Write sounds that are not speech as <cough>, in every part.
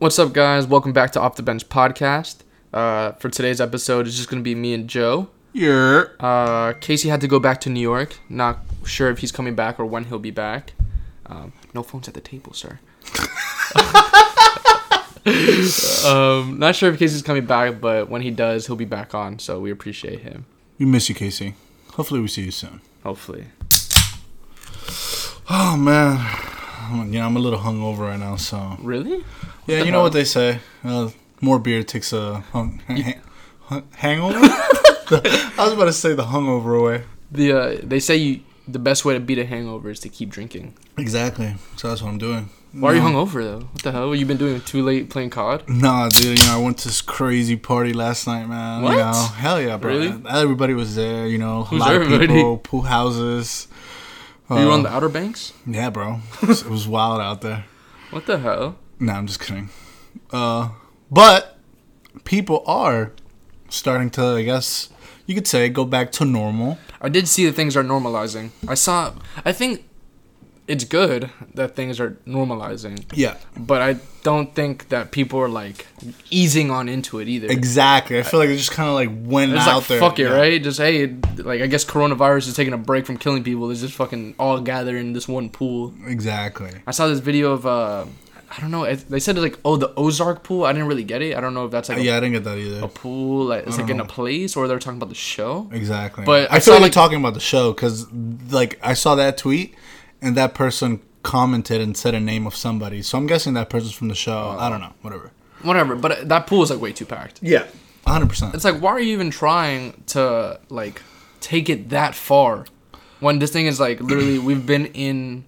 What's up, guys? Welcome back to Off the Bench podcast. Uh, for today's episode, it's just gonna be me and Joe. Yeah. Uh, Casey had to go back to New York. Not sure if he's coming back or when he'll be back. Um, no phones at the table, sir. <laughs> um, not sure if Casey's coming back, but when he does, he'll be back on. So we appreciate him. We miss you, Casey. Hopefully, we see you soon. Hopefully. Oh man, yeah, I'm a little hungover right now. So Really? yeah, you know what they say. Uh, more beer takes a hung- <laughs> hang- hang- hangover. <laughs> I was about to say the hungover away. The uh, they say you the best way to beat a hangover is to keep drinking. Exactly. So that's what I'm doing. Why are you hungover though? What the hell? What you been doing too late playing COD? Nah, dude. You know, I went to this crazy party last night, man. What? You know, hell yeah, bro. Really? Everybody was there. You know, a lot everybody? of people, pool houses. Were you Uh, on the Outer Banks? Yeah, bro. It was, wild out there. What the hell? Nah, I'm just kidding. Uh, but people are starting to, I guess, you could say, go back to normal. I did see that things are normalizing. I saw. I think it's good that things are normalizing, Yeah, but I don't think that people are like easing on into it either. exactly. I feel like it just kind of like went It's out like there. fuck it, Yeah. right? Just hey, like I guess coronavirus is taking a break from killing people. It's just fucking all gather in this one pool. Exactly. I saw this video of uh, I don't know. They said like oh the Ozark pool. I didn't really get it. I don't know if that's like a, yeah, I didn't get that either. a pool like it's like don't in a place or they're talking about the show. Exactly. But I, I feel saw, like like- talking about the show because, like, I saw that tweet and that person commented and said a name of somebody. So I'm guessing that person's from the show. Oh. I don't know. Whatever. Whatever, but that pool is like way too packed. Yeah. 100%. It's like, why are you even trying to like take it that far when this thing is like literally <clears throat> we've been in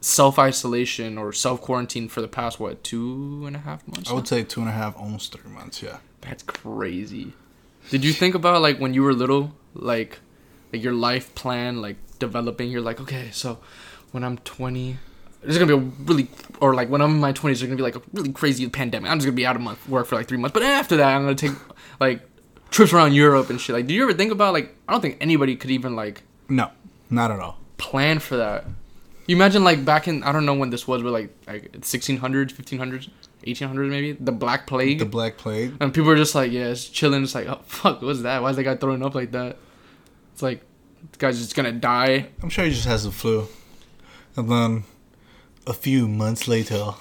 self isolation or self quarantine for the past what two and a half months? I now? would say two and a half, almost three months. Yeah. That's crazy. Did you think about like when you were little, like like your life plan, like developing? You're like, okay, so when I'm 20. There's gonna be a really, or like when I'm in my 20s, there's gonna be like a really crazy pandemic. I'm just gonna be out of my work for like three months, but after that, I'm gonna take like trips around Europe and shit. Like, do you ever think about like? I don't think anybody could even like No, not at all. plan for that. You imagine like back in I don't know when this was, but like like 1600s, 1500s, 1800s maybe the Black Plague. The Black Plague. And people are just like, yeah, it's chilling. It's like, oh fuck, what's that? Why is that guy throwing up like that? It's like, this guy's just gonna die. I'm sure he just has the flu. And then a few months later,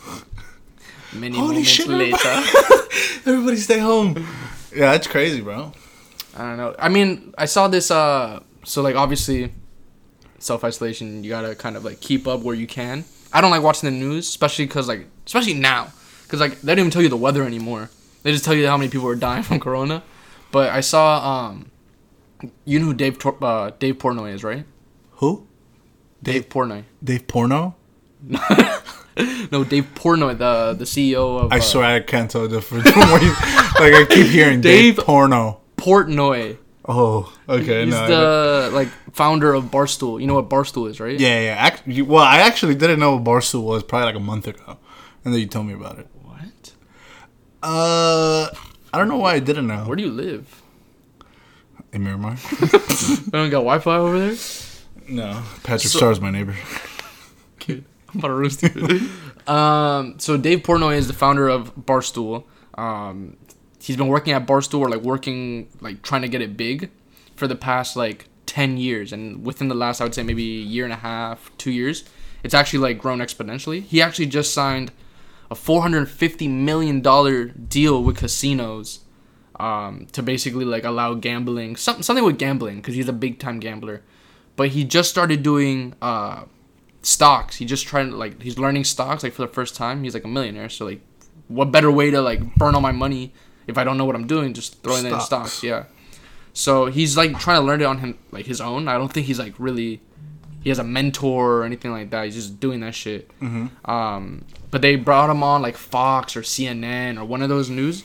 <laughs> Many Holy moments shit, later. <laughs> everybody stay home. Yeah, it's crazy, bro. I don't know. I mean, I saw this. Uh, so like obviously, self isolation. You gotta kind of like keep up where you can. I don't like watching the news, especially because like, especially now, because like they don't even tell you the weather anymore. They just tell you how many people are dying from corona. But I saw, um, you know who Dave Tor- uh, Dave Portnoy is, right? Who? Dave Portnoy. Dave Porno? <laughs> No, Dave Portnoy, the the CEO of. I uh, swear I can't tell the difference. like I keep hearing Dave, Dave- Porno. Portnoy. Oh, okay. He's no, the like founder of Barstool. You know what Barstool is, right? yeah, yeah. Act, well, I actually didn't know what Barstool was probably like a month ago, and then you told me about it. What? Uh, I don't know why I didn't know. Where do you live? In Miramar? <laughs> I don't got Wi-Fi over there. No. Patrick So- Star's my neighbor. <laughs> Kid, I'm about to roast you. <laughs> um, so Dave Portnoy is the founder of Barstool. Um, he's been working at Barstool, or like working, like trying to get it big, for the past like ten years, and within the last, I would say maybe a year and a half, two years, it's actually like grown exponentially. He actually just signed a 450 million dollar deal with casinos um, to basically like allow gambling, some, something with gambling, because he's a big time gambler. But he just started doing uh, stocks. He just trying to like he's learning stocks like for the first time. He's like a millionaire, so like, what better way to like burn all my money if I don't know what I'm doing? Just throwing it in Stocks. stocks. Yeah. So he's like trying to learn it on him like his own. I don't think he's like really he has a mentor or anything like that. He's just doing that shit. Mm-hmm. Um, but they brought him on like Fox or CNN or one of those news,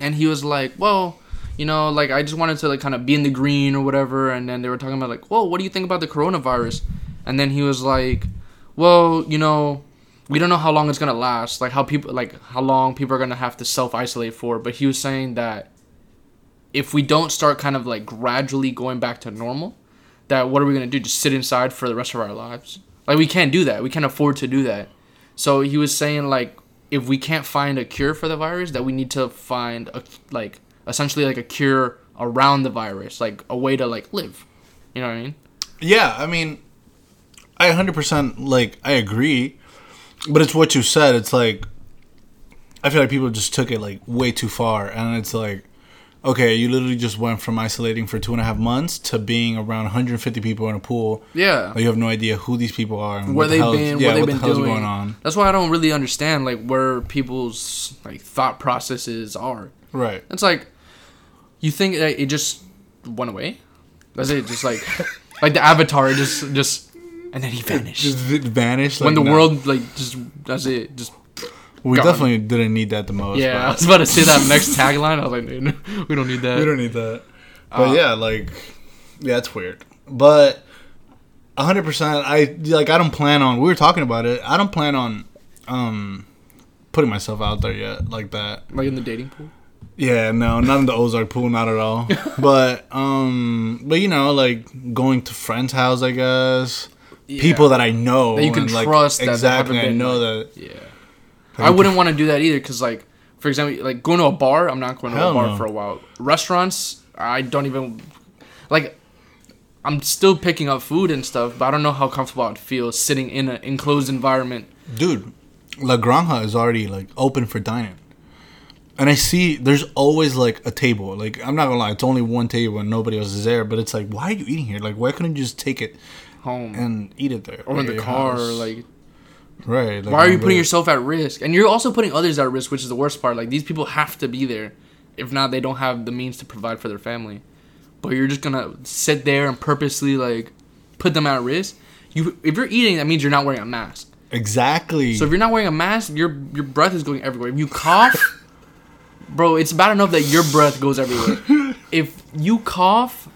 and he was like, "Well, you know, like I just wanted to like kind of be in the green or whatever." And then they were talking about like, "Well, what do you think about the coronavirus?" And then he was like, "Well, you know." We don't know how long it's gonna last, like how people, like how long people are gonna have to self isolate for. But he was saying that if we don't start kind of like gradually going back to normal, that what are we gonna do? Just sit inside for the rest of our lives? Like we can't do that. We can't afford to do that. So he was saying like if we can't find a cure for the virus, that we need to find a like essentially like a cure around the virus, like a way to like live. You know what I mean? Yeah, I mean, I 100% like I agree, but it's what you said. It's like I feel like people just took it like way too far, and it's like, okay, you literally just went from isolating for two and a half months to being around 150 people in a pool. Yeah. You have no idea who these people are and Where the they've hell, been, yeah, what they've what been the hell's doing. going on. That's why I don't really understand like where people's like thought processes are. Right. It's like you think that it just went away. That's it. Just like like the Avatar, just just and then he vanished. Just it vanished. when the no. world like just that's it. Just we gone. definitely didn't need that the most. yeah. I was about to say that next tagline. I was like, dude, <laughs> we don't need that. We don't need that. But Uh, yeah, like, yeah, it's weird. But hundred percent, I like. I don't plan on. We were talking about it. I don't plan on um putting myself out there yet, like that. like in the dating pool. Yeah, no, not in the Ozark pool, not at all. <laughs> but um, but you know, like going to friends' house, I guess. People that I know That you can and, like, trust that exactly. I know like- that. Yeah. like, I wouldn't want to do that either because, like, for example, like going to a bar, I'm not going to Hell a bar no. for a while. Restaurants, I don't even like. I'm still picking up food and stuff, but I don't know how comfortable I'd feel sitting in an enclosed environment. dude, La Granja is already like open for dining. And I see there's always like a table. Like I'm not gonna lie, it's only one table and nobody else is there. But it's like, why are you eating here? Like, why couldn't you just take it Home and eat it there or in the car, house? like right? Like, why are you putting yourself at risk? And you're also putting others at risk, which is the worst part. Like these people have to be there, if not, they don't have the means to provide for their family. But you're just gonna sit there and purposely like put them at risk. You, if you're eating, that means you're not wearing a mask. exactly? So if you're not wearing a mask, your your breath is going everywhere. If you cough, <laughs> bro, it's bad enough that your breath goes everywhere. <laughs> if you cough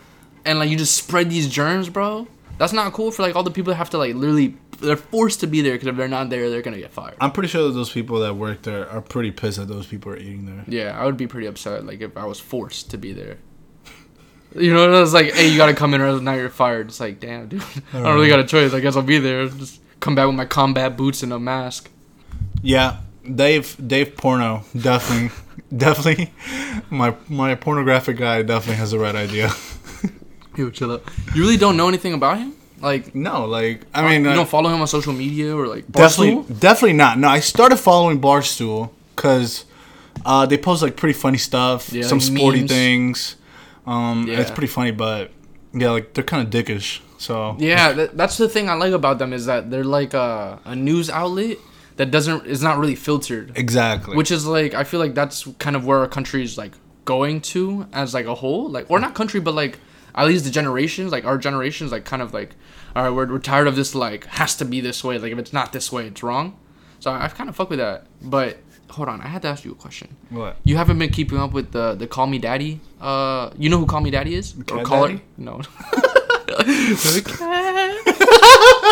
and like you just spread these germs, bro, that's not cool for like all the people that have to like literally they're forced to be there because if they're not there, they're gonna get fired. I'm pretty sure that those people that work there are pretty pissed that those people are eating there. Yeah, I would be pretty upset like if I was forced to be there. You know, it's like, hey, you gotta come in or else now you're fired. It's like, damn, dude, <laughs> I don't really got a choice. I guess I'll be there. Just come back with my combat boots and a mask. Yeah, Dave, Dave Porno, definitely, <laughs> definitely, my my pornographic guy definitely has the right idea. <laughs> Yo, chill out. You really don't know anything about him? Like, No, like I mean, you uh, don't follow him on social media or like definitely, Barstool? definitely not. No, I started following Barstool because uh, they post like pretty funny stuff, Yeah, some like sporty memes. things. Um, it's pretty funny, but yeah, like they're kind of dickish. So Yeah, that, that's the thing I like about them is that they're like a, a news outlet that doesn't is not really filtered, exactly. which is like I feel like that's kind of where our country is like going to as like a whole, like or not country, but like at least the generations, like our generations, like kind of like all right, we're we're tired of this like has to be this way. Like if it's not this way, it's wrong. So I, I kind of fuck with that. But hold on, I had to ask you a question. what? You haven't been keeping up with the the Call Me Daddy. Uh, you know who Call Me Daddy is? Or Cat Caller? Daddy? No. <laughs> <laughs> <laughs>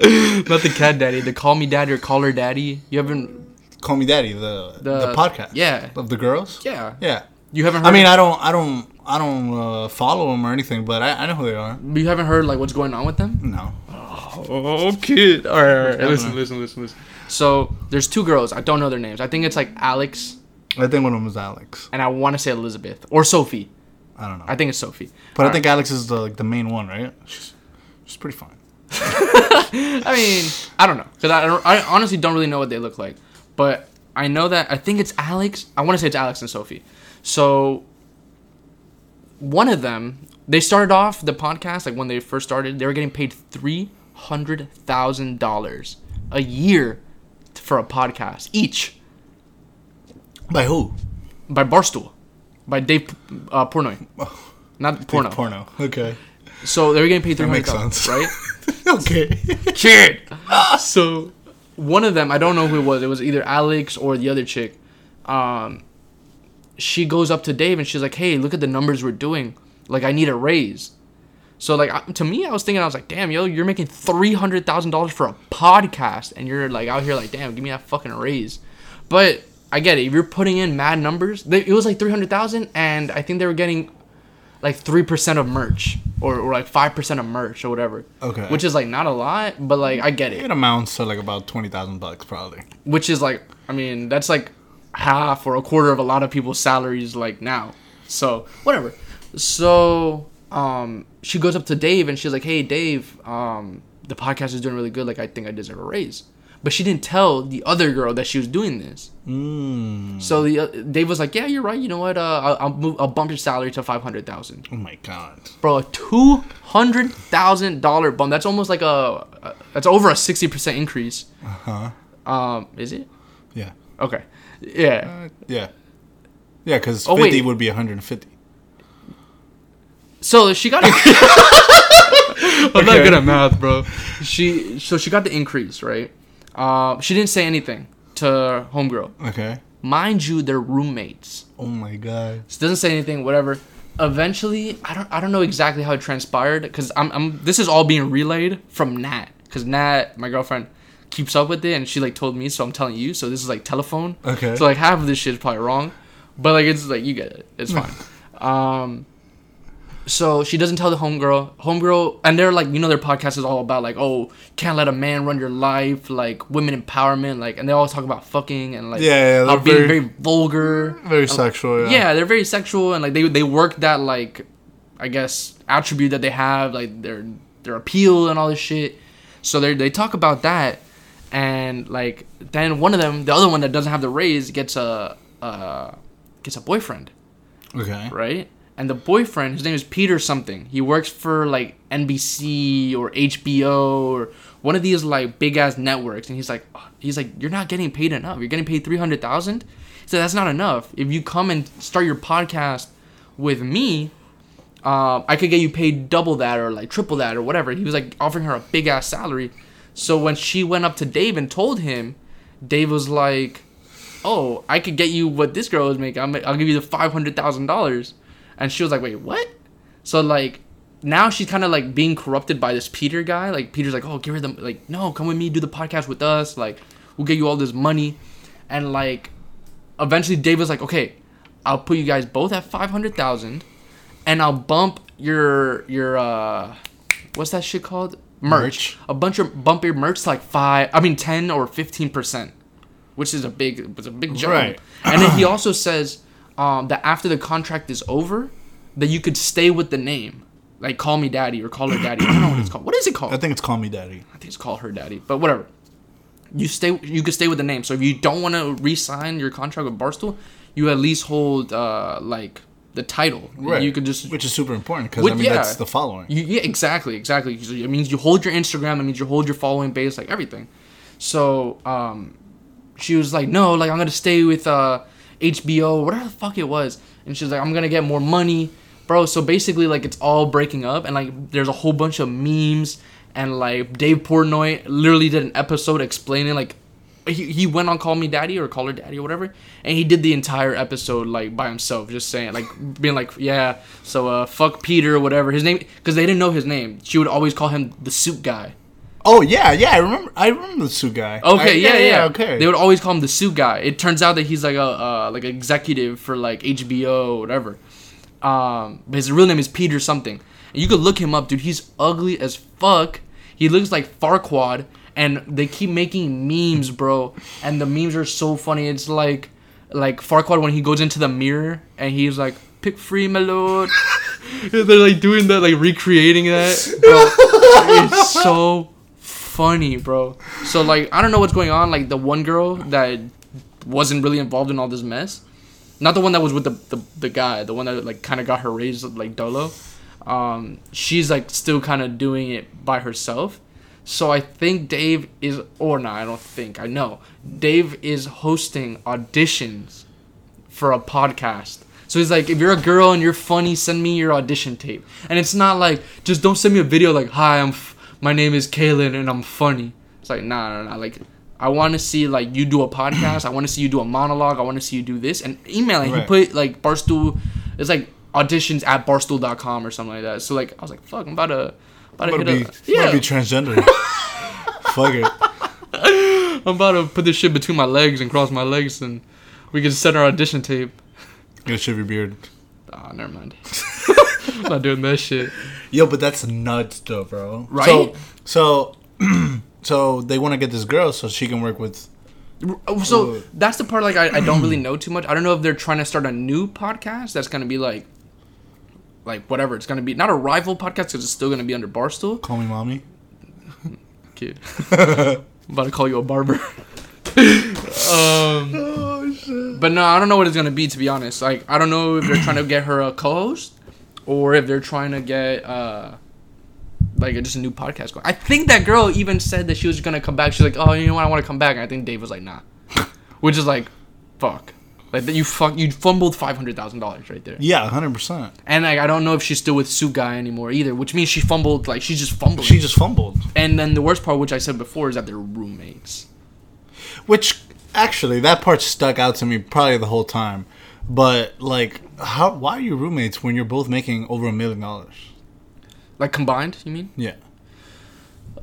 the <laughs> cat. Not the cat daddy. The Call Me Daddy or call her Daddy. You haven't. Call me daddy. The the, The- podcast. yeah. Of the girls. Yeah. Yeah. You haven't. Heard I mean, I don't, I don't, I don't uh, follow them or anything, but I, I know who they are. you haven't heard like what's going on with them. No. Oh, kid. All right, all right. Listen, happening? listen, listen, listen. So there's two girls. I don't know their names. I think it's like Alex I think one of them is Alex. and I want to say Elizabeth or Sophie. I don't know. I think it's Sophie. but I All think Alex is the like the main one, right? She's, she's pretty fine. <laughs> I mean, I don't know because I, I honestly don't really know what they look like, but I know that I think it's Alex. I want to say it's Alex and Sophie. So one of them, they started off the podcast like when they first started. They were getting paid three hundred thousand dollars a year for a podcast each By who? by Barstool, by Dave uh, Pornoy, not Porno. Porno. Okay. So they were getting paid three hundred thousand, right? <laughs> <laughs> okay. kid. <laughs> so one of them, I don't know who it was. It was either Alex or the other chick. Um, she goes up to Dave and she's like, "Hey, look at the numbers we're doing. Like, I need a raise." So like to me, I was thinking, I was like, "Damn, yo, you're making three hundred thousand dollars for a podcast, and you're like out here like, damn, give me that fucking raise." But I get it. If you're putting in mad numbers, they, it was like three hundred thousand, and I think they were getting like three percent of merch or, or like five percent of merch or whatever. Okay. Which is like not a lot, but like I get it. It amounts to like about twenty thousand bucks, probably. Which is like I mean, that's like half or a quarter of a lot of people's salaries like now. So whatever. So um, she goes up to Dave and she's like, "Hey, Dave, um, the podcast is doing really good. Like, I think I deserve a raise." But she didn't tell the other girl that she was doing this. Mm. So the uh, Dave was like, "Yeah, you're right. You know what? Uh, I'll, move. I'll bump your salary to five hundred thousand. Oh my god. bro. A two hundred thousand dollar bump. That's almost like a. a that's over a sixty percent increase. Uh huh. Um, is it? Yeah. Okay. Yeah. Uh, yeah. Yeah, because Oh, 50 wait. would be 150. So she got. <laughs> I'm not good at math, bro. She so she got the increase, right? Uh, she didn't say anything to homegirl. Okay. Mind you, they're roommates. Oh my god. She doesn't say anything, whatever. Eventually, I don't I don't know exactly how it transpired because I'm, I'm this is all being relayed from Nat because Nat, my girlfriend, keeps up with it and she like told me, so I'm telling you. So this is like telephone. Okay. So like half of this shit is probably wrong, but like it's like you get it. It's <laughs> fine. um, so she doesn't tell the homegirl. Homegirl, and they're like, you know, their podcast is all about like, oh, can't let a man run your life, like women empowerment, like, and they always talk about fucking and like, Yeah, yeah, they're being very- very vulgar. Very sexual. Yeah. Yeah. they're very sexual and like they they work that like I guess attribute that they have, like their their appeal and all this shit. So they they talk about that and like then one of them, the other one that doesn't have the raise gets a uh gets a boyfriend, Okay. right? And the boyfriend, his name is Peter something. He works for like NBC or HBO or one of these like big ass networks. And he's like, he's like, you're not getting paid enough. You're getting paid three hundred thousand. Said that's not enough. If you come and start your podcast with me, um, I could get you paid double that or like triple that or whatever. He was like offering her a big ass salary. So when she went up to Dave and told him, Dave was like, "Oh, I could get you what this girl is making. I'll, ma- I'll give you the five hundred thousand dollars." And she was like, "Wait, what?" So like now she's kind of like being corrupted by this Peter guy. Like Peter's like, "Oh, give her the like, no, come with me, do the podcast with us. Like, we'll get you all this money." And like, eventually Dave was like, "Okay, I'll put you guys both at five hundred thousand, and I'll bump your your uh, what's that shit called? Merch. Merch. A bunch of bump your merch to like five. I mean ten or fifteen percent, which is a big, it's a big jump. Right. and then he <clears throat> also says um, that after the contract is over, that you could stay with the name, like call me daddy or call her daddy. I don't know what it's called. What is it called? I think it's Call Me Daddy. I think it's called her daddy, but whatever. You stay. You could stay with the name. So if you don't want to re-sign your contract with Barstool, you at least hold uh, like the title. Right. You could just. Which is super important because, I mean, yeah. that's the following. You, yeah, exactly, exactly. It means you hold your Instagram. It means you hold your following base, like everything. So um, she was like, no, like I'm gonna stay with uh HBO, whatever the fuck it was, and she's like, I'm gonna get more money, bro. So basically, like it's all breaking up, and like there's a whole bunch of memes, and like Dave Portnoy literally did an episode explaining like. He, he went on Call Me Daddy or Call Her Daddy or whatever, and he did the entire episode like by himself, just saying like being like yeah, so uh fuck Peter or whatever his name because they didn't know his name. She would always call him the suit guy. Oh yeah, yeah. I remember. I remember the suit guy. Okay, I- yeah, yeah, Okay. They would always call him the suit guy. It turns out that he's like a uh, like executive for like HBO or whatever. Um, but his real name is Peter something. And you could look him up, dude. He's ugly as fuck. He looks like Farquaad, and they keep making memes, bro. And the memes are so funny. It's like like Farquaad when he goes into the mirror and he's like, "Pick free, my lord." <laughs> <laughs> They're like doing that, like recreating that, bro. <laughs> it's so funny, bro. So like I don't know what's going on. Like the one girl that wasn't really involved in all this mess, not the one that was with the the, the guy, the one that like kind of got her raised like Dolo. Um, she's like still kind of doing it by herself. So I think Dave is, or not, I don't think I know. Dave is hosting auditions for a podcast. So he's like, if you're a girl and you're funny, send me your audition tape. And it's not like just don't send me a video like, hi, I'm, my name is Kaylin and I'm funny. It's like, nah, nah, nah. Like, I want to see like you do a podcast. I want to see you do a monologue. I want to see you do this and email it. He put like Barstool. It's like auditions at barstool.com or something like that. So like, I was like, fuck, I'm about to, about to Might hit be, up. Yeah, might be transgender. <laughs> Fuck it. I'm about to put this shit between my legs and cross my legs and we can send our audition tape. Gonna shave your beard. Ah, never mind. <laughs> I'm not doing that shit. Yo, but that's nuts, though, bro. Right? So, so, <clears throat> so they want to get this girl so she can work with Oh, So that's the part like I, I don't really <clears throat> know too much. I don't know if they're trying to start a new podcast that's gonna be like, like whatever it's gonna be. Not a rival podcast because it's still gonna be under Barstool. Call me mommy. <laughs> Kid, I'm <laughs> about to call you a barber. <laughs> um, Oh shit. but no, I don't know what it's gonna be to be honest. Like I don't know if they're trying to get her a co-host or if they're trying to get uh like just a new podcast going. I think that girl even said that she was gonna come back. She's like, oh, you know what, I want to come back. And I think Dave was like, nah, <laughs> which is like, fuck, like that you fuck you fumbled five hundred thousand dollars right there. Yeah, hundred percent. And like I don't know if she's still with Sue Guy anymore either, which means she fumbled like she's just fumbled. She just fumbled. and then the worst part, which I said before, is that they're roommates. Which actually, that part stuck out to me probably the whole time. But like, how? Why are you roommates when you're both making over a million dollars? Like combined, you mean? Yeah.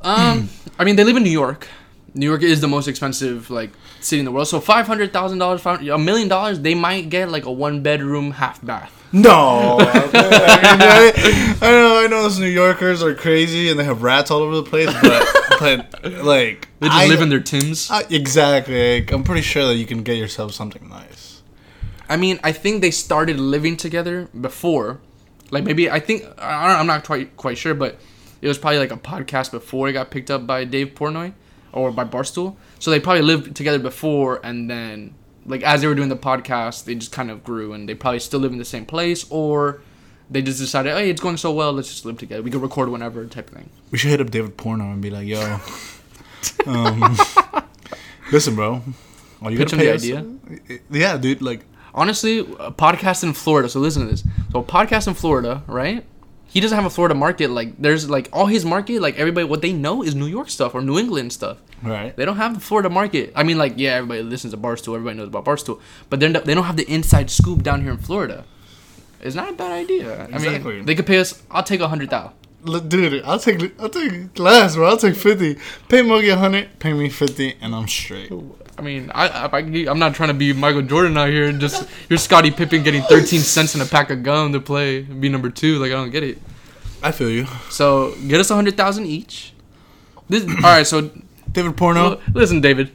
Um, I mean, they live in New York. New York is the most expensive like city in the world. So five hundred thousand dollars, a million dollars, they might get like a one bedroom, half bath. No, I, mean, I, I know, I know, those New Yorkers are crazy and they have rats all over the place, but, <laughs> but like, They just I- live in their Tims. Exactly. Like, I'm pretty sure that you can get yourself something nice. I mean, I think they started living together before. Like maybe I think I don't, I'm not quite quite sure, but it was probably like a podcast before it got picked up by Dave Portnoy or by Barstool. So they probably lived together before, and then like as they were doing the podcast, they just kind of grew, and they probably still live in the same place, or they just decided, hey, it's going so well, let's just live together. We can record whenever, type of thing. We should hit up David Porno and be like, "Yo, um, <laughs> listen, bro, are you Pitch gonna pay the us? Yeah, dude. Like, Honestly, a podcast in Florida. So listen to this. So a podcast in Florida, right? He doesn't have a Florida market. Like there's like all his market, like everybody, what they know is New York stuff or New England stuff. right? They don't have the Florida market. I mean, like yeah, everybody listens to Barstool. Everybody knows about Barstool, but then they don't have the inside scoop down here in Florida. It's not a bad idea. I mean, they could pay us. I'll take a hundred thousand. Dude, I'll take I'll take less, bro. I'll take fifty. Pay Mogi a hundred, pay me fifty, and I'm straight. I mean, I, I, I I'm not trying to be Michael Jordan out here just you're Scottie Pippen getting 13 cents in a pack of gum to play and be number two. Like I don't get it. I feel you, So get us hundred thousand each. This all right. So David Porno. listen, David.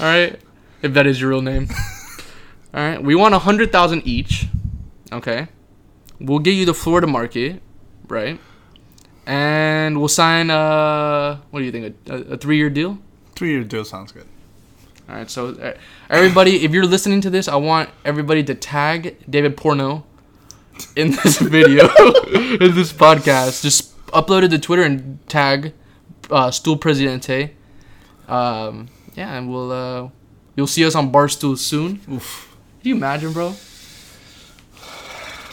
All right, if that is your real name. <laughs> All right, we want hundred thousand each. Okay, we'll get you the Florida market, right? And we'll sign uh what do you think a, a, a three year deal? Three year deal sounds good. All right, so uh, everybody, if you're listening to this, I want everybody to tag David Porno in this <laughs> video, <laughs> in this podcast. Just upload it to Twitter and tag uh, Stool Presidente. Um, yeah, and we'll uh, you'll see us on Barstool soon. Oof. Can you imagine, bro?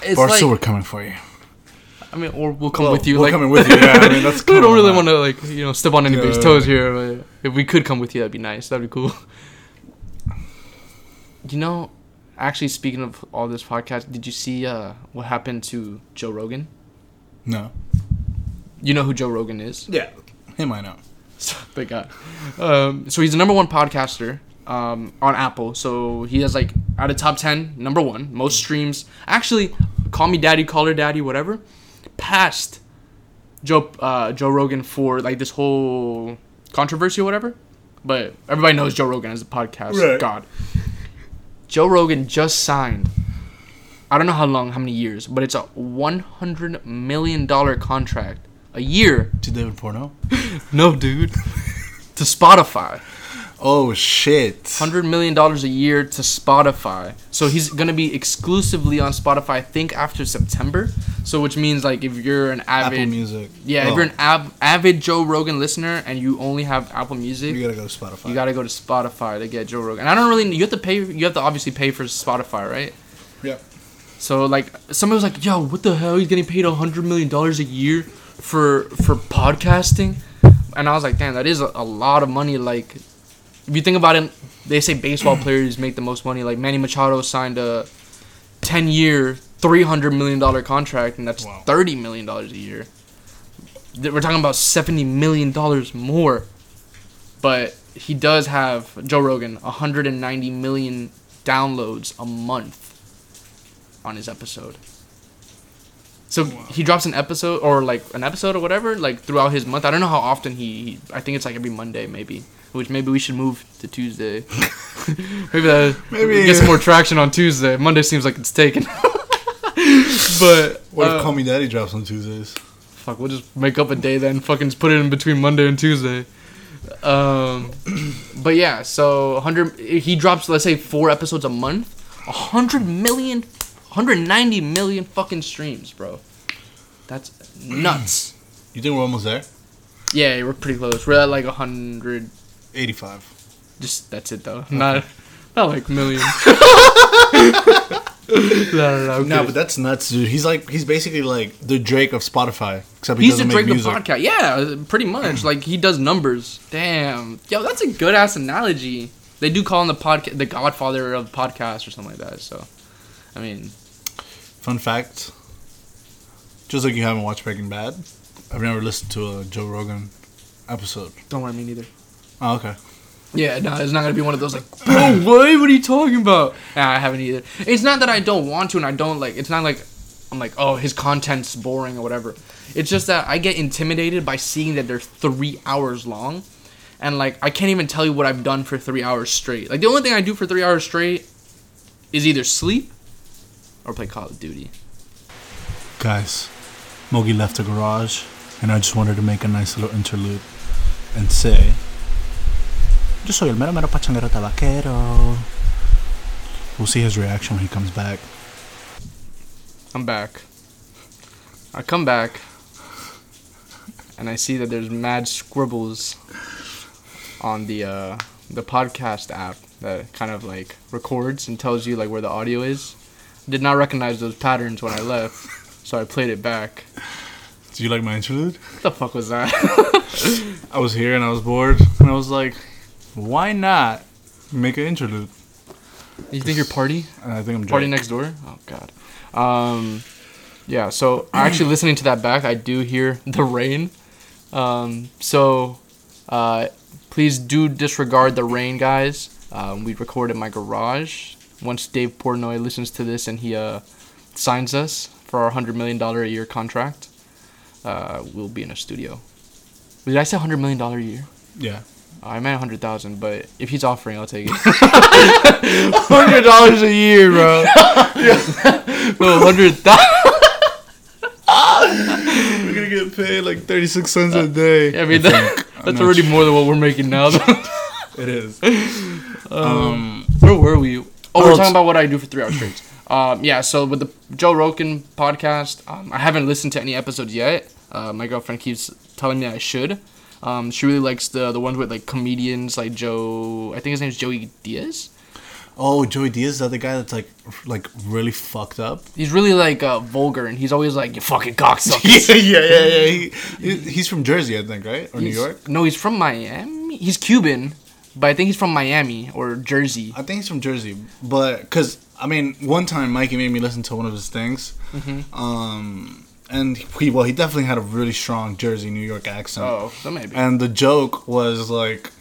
It's Barstool, like, we're coming for you. I mean, or we'll come Well, with you. we're like, coming with you, yeah, I mean, that's Cool, <laughs> we don't really want to like you know step on anybody's Yeah. toes here. But if we could come with you, that'd be nice. That'd be cool. <laughs> You know, actually, speaking of all this podcast, did you see uh, what happened to Joe Rogan? No. You know who Joe Rogan is? Yeah. Him, I know. <laughs> Thank God. Um, so he's the number one podcaster um, on Apple. So he has like out of top ten, number one, most streams. Actually, call me daddy, call her daddy, whatever. Passed Joe uh, Joe Rogan for like this whole controversy or whatever. But everybody knows Joe Rogan as a podcast Right. god. Joe Rogan just signed. I don't know how long, how many years, but it's a one hundred million dollar contract a year. To David Porno. <laughs> No, dude. to Spotify. Oh shit. hundred million dollars a year to Spotify. So he's gonna be exclusively on Spotify. I think after September. So which means like if you're an avid, Apple Music. yeah, if Oh, you're an av- avid Joe Rogan listener and you only have Apple Music, you gotta go to Spotify. you gotta go to Spotify to get Joe Rogan. And I don't really. You have to pay. You have to obviously pay for Spotify, right? Yeah. So like somebody was like, "Yo, what the hell? He's getting paid a hundred million dollars a year for for podcasting," and I was like, "Damn, that is a, a lot of money." Like, if you think about it, they say baseball players make the most money. Like Manny Machado signed a ten year, three hundred million dollar contract, and that's Wow. thirty million dollars a year. We're talking about seventy million dollars more, but he does have Joe Rogan hundred and ninety million downloads a month on his episode. So he drops an episode or like an episode or whatever like throughout his month. I don't know how often he, he I think it's like every Monday maybe which maybe we should move to Tuesday. <laughs> maybe that <laughs> Maybe- get some more traction on Tuesday. Monday seems like it's taken. <laughs> <laughs> but What uh, if Call Me Daddy drops on Tuesdays? fuck, we'll just make up a day then. Fucking just put it in between Monday and Tuesday. Um, <clears throat> but yeah, so 100. He drops, let's say, four episodes a month. 100 million, 190 million fucking streams, bro. That's <clears throat> nuts. You think we're almost there? yeah, we're pretty close. We're at like hundred eighty-five. Just that's it though. Not not like million. <laughs> <laughs> <laughs> no, no, no. No, but that's nuts, dude. He's like, he's basically like the Drake of Spotify, except he He's the doesn't Drake make of podcast. Yeah, pretty much. Like he does numbers. Damn. Yo, that's a good ass analogy. They do call him the podcast, the Godfather of podcasts or something like that. So, I mean, Fun fact: just like you haven't watched Breaking Bad, I've never listened to a Joe Rogan episode. don't worry, me neither. Oh, okay. Yeah, no, it's not gonna be one of those like, <laughs> bro, <laughs> what? What are you talking about? Nah, I haven't either. It's not that I don't want to, and I don't like. It's not like I'm like, oh, his content's boring or whatever. It's just that I get intimidated by seeing that they're three hours long, and like I can't even tell you what I've done for three hours straight. Like the only thing I do for three hours straight is either sleep or play Call of Duty. Guys, Mogi left the garage, and I just wanted to make a nice little interlude and say, Yo soy el mero mero pachanguero tabaquero. We'll see his reaction when he comes back. I'm back. I come back, and I see that there's mad scribbles on the uh, the podcast app that kind of like records and tells you like where the audio is. Did not recognize those patterns when I left, so I played it back. Do you like my interlude? What the fuck was that? <laughs> I was here and I was bored, and I was like, why not make an interlude? you think your party? I think I'm Party next door? Oh god. Um, yeah. So actually, listening to that back, I do hear the rain. Um, so uh, please do disregard the rain, guys. Um, we record in my garage. Once Dave Portnoy listens to this and he uh, signs us for our hundred million dollar a year contract, uh, we'll be in a studio. Did I say hundred million dollar a year? Yeah. I meant a hundred thousand, but if he's offering, I'll take it. <laughs> hundred dollars a year, bro. <laughs> no, hundred thousand. We're gonna get paid like 36 cents a day. I mean, that, that's not already more than what we're making now. <laughs> It is. um, Where were we? Oh, Oh, we're talking about what I do for three hours straight. Um, yeah, so with the Joe Rogan podcast, um, I haven't listened to any episodes yet. Uh, my girlfriend keeps telling me I should. Um, she really likes the the ones with like comedians like Joe. I think his name's Joey Diaz. oh, Joey Diaz is the other guy that's like, like really fucked up. He's really like uh, vulgar, and he's always like, "You fucking cocksucker." <laughs> yeah, yeah, yeah, yeah. He, he- <laughs> he's from Jersey, I think, right, or New York. No, he's from Miami. He's Cuban, but I think he's from Miami or Jersey. I think he's from Jersey, but because I mean, one time Mikey made me listen to one of his things, Mm-hmm. um, and he well, he definitely had a really strong Jersey, New York accent. Oh, so maybe. and the joke was like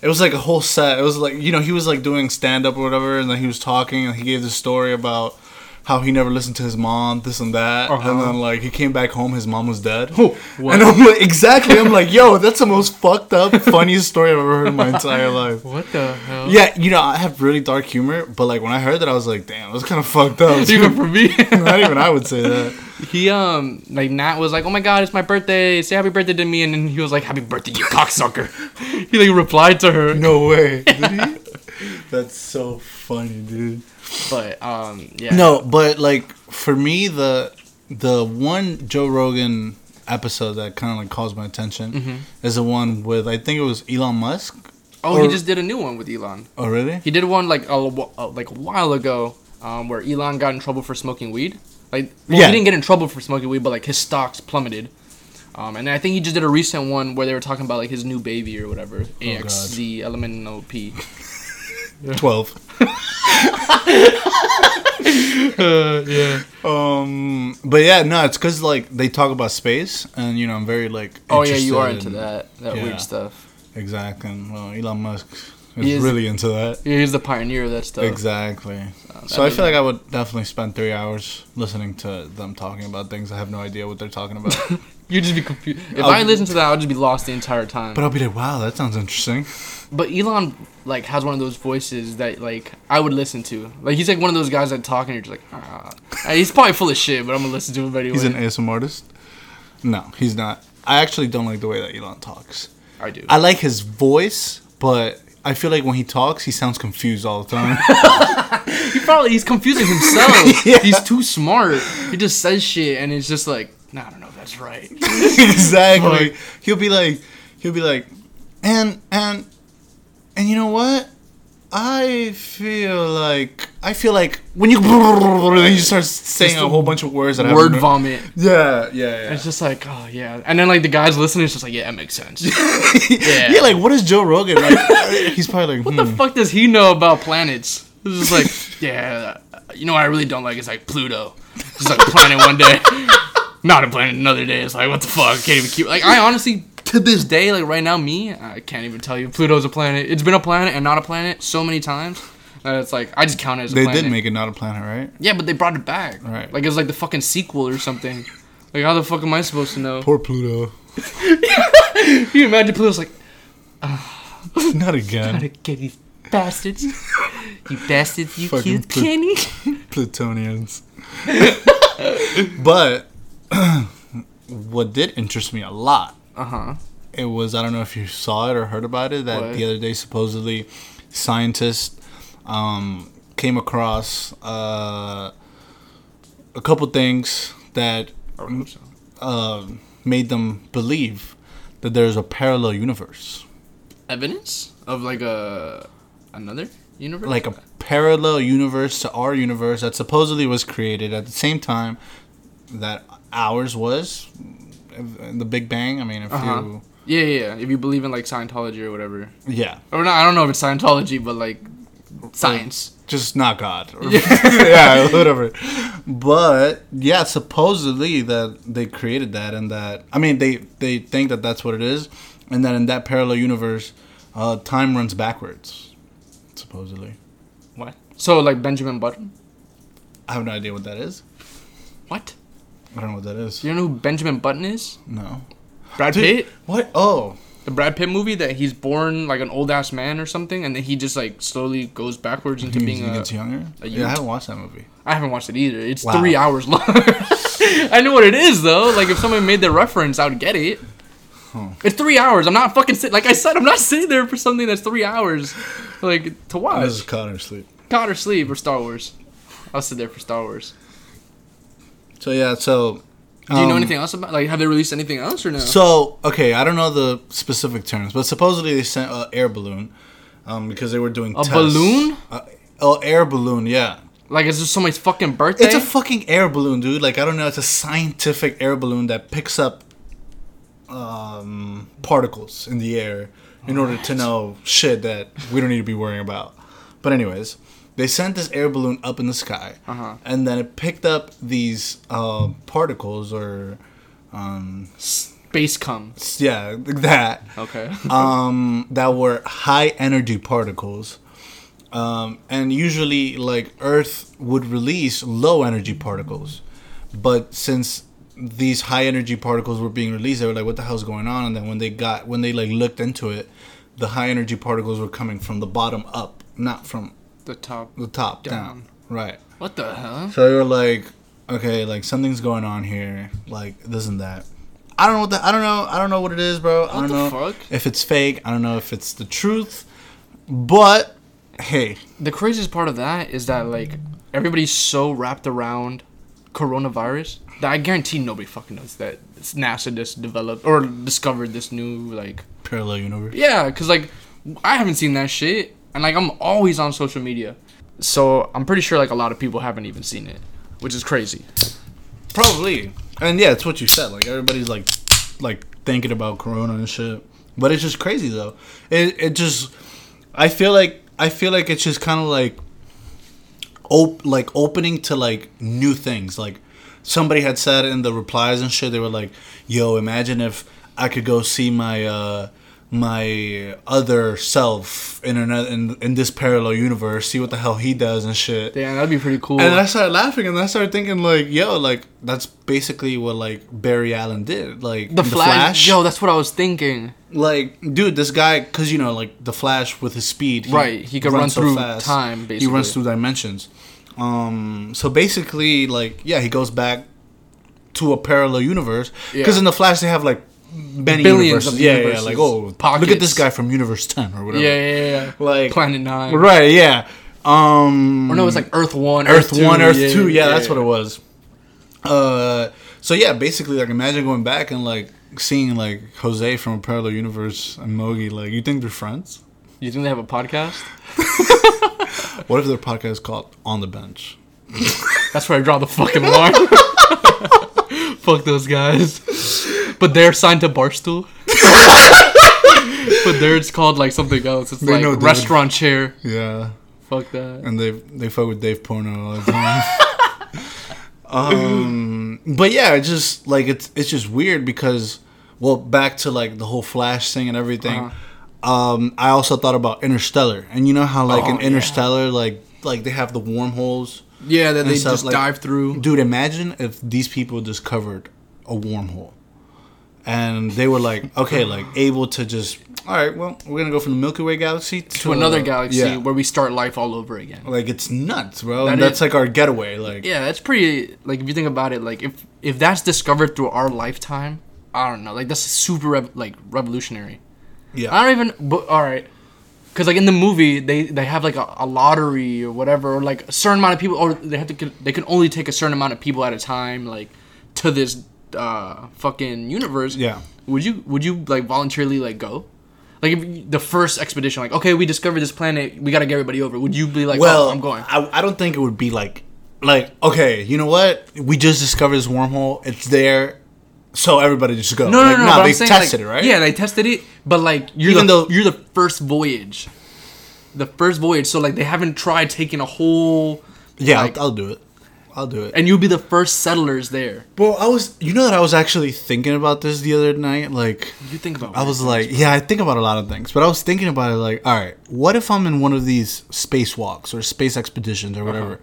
it was like a whole set it was like you know he was like doing stand up or whatever and then he was talking and he gave this story about how he never listened to his mom this and that Uh-huh. and then like he came back home his mom was dead Oh, what? and i'm like exactly i'm like yo that's the most fucked up funniest story i've ever heard in my entire life What the hell? yeah you know i have really dark humor but like when i heard that i was like damn that's kind of fucked up <laughs> Even for me. <laughs> not even i would say that He um like Nat was like, "Oh my god, it's my birthday! Say happy birthday to me!" And then he was like, "Happy birthday, you cocksucker!" <laughs> he like replied to her. no way did he <laughs> that's so funny dude But um yeah. No, but like for me, the the one Joe Rogan episode that kind of like calls my attention is the one with I think it was Elon Musk. Oh, he just did a new one with Elon. Oh, really? He did one like a wh- uh, like a while ago, um, where Elon got in trouble for smoking weed. Like, well, Yeah. he didn't get in trouble for smoking weed, but like his stocks plummeted. Um, and I think he just did a recent one where they were talking about like his new baby or whatever, AXZ LMNOP. <laughs> Twelve. <laughs> Uh, yeah. Um, but yeah, no, it's because like they talk about space, and you know I'm very like. Oh yeah, you are into in- that that yeah. weird stuff. Exactly. Well, Elon Musk is, really into that. He's the pioneer of that stuff. Exactly. that so I feel like I would definitely spend three hours listening to them talking about things I have no idea what they're talking about. <laughs> You'd just be confused. If I'll- I listen to that, I'd just be lost the entire time. but I'll be like, wow, that sounds interesting. But Elon like has one of those voices that like I would listen to. Like he's like one of those guys that talk and you're just like, ah. He's probably full of shit, but I'm gonna listen to him anyway. He's an ASMR artist. No, he's not. I actually don't like the way that Elon talks. I do. I like his voice, but I feel like when he talks, he sounds confused all the time. <laughs> he probably he's confusing himself. <laughs> Yeah. He's too smart. He just says shit and it's just like, nah, I don't know if that's right. <laughs> exactly. He'll be like, he'll be like, and and and you know what? I feel like I feel like when you <laughs> then he starts saying a whole bunch of words that I Word haven't- vomit. Yeah, yeah, yeah. It's just like, oh yeah. And then like the guys listening, it's just like, yeah, it makes sense. <laughs> yeah. like what is Joe Rogan like? <laughs> He's probably like, What hmm. the fuck does he know about planets? This is like, yeah, you know what I really don't like is like Pluto. It's like a planet one day, not a planet another day. It's like, what the fuck? Can't even keep. Like, I honestly, to this day, like right now, me, I can't even tell you Pluto's a planet. It's been a planet and not a planet so many times. that it's like I just count it as a They planet. did make it not a planet, right? Yeah, but they brought it back. Right. Like it was like the fucking sequel or something. Like how the fuck am I supposed to know? Poor Pluto. <laughs> You imagine Pluto's like, ah. not again. gotta get these bastards. you bastards, you Fucking killed Plu- Kenny. Plutonians. <laughs> but <clears throat> what did interest me a lot Uh huh. it was I don't know if you saw it or heard about it that What? the other day supposedly scientists um, came across uh, a couple things that I would hope so. uh, made them believe that there's a parallel universe, Evidence of like a another universe. like a parallel universe to our universe that supposedly was created at the same time that ours was in the Big Bang. I mean, if Uh-huh. you yeah, yeah. If you believe in like Scientology or whatever, yeah, or not, I don't know if it's Scientology, but like science. just not God. <laughs> <laughs> Yeah, whatever. But yeah, supposedly that they created that, and that I mean they they think that that's what it is, and that in that parallel universe, uh, time runs backwards. Supposedly, What? So like Benjamin Button? I have no idea what that is. What? I don't know what that is. Do you know who Benjamin Button is? No. Brad Dude, Pitt. What? Oh, The Brad Pitt movie that he's born like an old ass man or something, and then he just like slowly goes backwards into he, being he a. gets younger. a yeah. I haven't watched that movie. I haven't watched it either. It's Wow. three hours long. <laughs> I know what it is though. Like if someone made the reference, I would get it. Huh. It's three hours. I'm not fucking sit. Like I said, I'm not sitting there for something that's three hours, like to I was watch. Connor sleep. God or sleep or Star Wars. I'll sit there for Star Wars. So yeah, so. Do you know um, anything else about? Like, have they released anything else or no? So okay, I don't know the specific terms, but supposedly they sent an air balloon, um, because they were doing A tests. balloon? Uh, oh, air balloon, yeah. like, is this somebody's fucking birthday? It's a fucking air balloon, dude. Like I don't know, it's a scientific air balloon that picks up um, particles in the air in order to know shit that we don't need to be worrying about. But anyways, they sent this air balloon up in the sky, Uh-huh. and then it picked up these uh, particles or um, Space cum. yeah, that Okay. <laughs> um, that were high energy particles. Um, and usually, like Earth would release low energy particles, but since these high energy particles were being released, they were like, "What the hell's going on?" And then when they got when they like looked into it, the high energy particles were coming from the bottom up, not from the top. the top down. Down. Right. What the hell? So they were like, "Okay, like something's going on here, like this and that." I don't know what the, I don't know I don't know what it is, bro. I don't the know fuck? if it's fake. I don't know if it's the truth. But hey, The craziest part of that is that like everybody's so wrapped around coronavirus that I guarantee nobody fucking knows that NASA just developed or discovered this new like parallel universe. yeah, cause like I haven't seen that shit and like I'm always on social media, so I'm pretty sure like a lot of people haven't even seen it, which is crazy. Probably. And yeah, it's what you said. Like everybody's like like thinking about corona and shit. But it's just crazy though. It it just I feel like I feel like it's just kind of like op- like opening to like new things. Like somebody had said in the replies and shit they were like, "Yo, imagine if I could go see my uh my other self in another in, in this parallel universe, see what the hell he does and shit. Damn, that'd be pretty cool. And I started laughing, and I started thinking, like, yo, like that's basically what like Barry Allen did, like the, Flash, Yo, that's what I was thinking. Like, dude, this guy, because you know, like the Flash with his speed, right? He can run through time. Basically, he runs through dimensions. Um, so basically, like, yeah, he goes back to a parallel universe because Yeah. in the Flash they have like many Billions universes. of yeah, yeah, like oh, look at this guy from Universe Ten or whatever. Yeah, yeah, yeah. Like Planet Nine. right? Yeah. Um, Or no, it's like Earth One, Earth, Two. One, Earth Two. Yeah, that's what it was. Uh, so yeah, basically, like imagine going back and like seeing like Jose from a parallel universe and Mogi. Like, you think they're friends? You think they have a podcast? <laughs> What if their podcast is called On the Bench? <laughs> That's where I draw the fucking line. <laughs> Fuck those guys. But they're signed to Barstool. <laughs> but there it's called like something else. It's They like know, dude. restaurant chair. Yeah, Fuck that. and they they fuck with Dave Porno all the time. <laughs> um, but yeah, it's just like it's it's just weird because well, back to like the whole Flash thing and everything. Uh-huh. Um, I also thought about Interstellar, and you know how like Oh, in yeah. Interstellar, like like they have the wormholes. Yeah, that they stuff, just like- dive through. Dude, imagine if these people discovered a wormhole, and they were like, <laughs> okay, like able to just, all right, well, we're gonna go from the Milky Way galaxy to, to another galaxy yeah. where we start life all over again. Like it's nuts, bro. That and that's is- like our getaway. Like Yeah, that's pretty. Like if you think about it, like if if that's discovered through our lifetime, I don't know. Like that's super rev- like revolutionary. yeah, I don't even. But all right, because like in the movie, they they have like a, a lottery or whatever, or like a certain amount of people, or they have to they can only take a certain amount of people at a time, like to this uh fucking universe. Yeah. Would you would you like voluntarily like go? Like if the first expedition, like okay, we discovered this planet, we gotta get everybody over. Would you be like, well, oh, I'm going? I, I don't think it would be like like okay, you know what? We just discovered this wormhole. It's there, so everybody just go. No, like, no, no. nah, they saying, tested like, it, right? Yeah, they tested it, but like you're Even the, though- you're the first voyage, the first voyage. So like they haven't tried taking a whole yeah. like- I'll, I'll do it. I'll do it. and you'll be the first settlers there. Well, I was, you know, that I was actually thinking about this the other night. Like, You think about I was like, yeah, I think about a lot of things, but I was thinking about it like, all right, what if I'm in one of these spacewalks or space expeditions or whatever,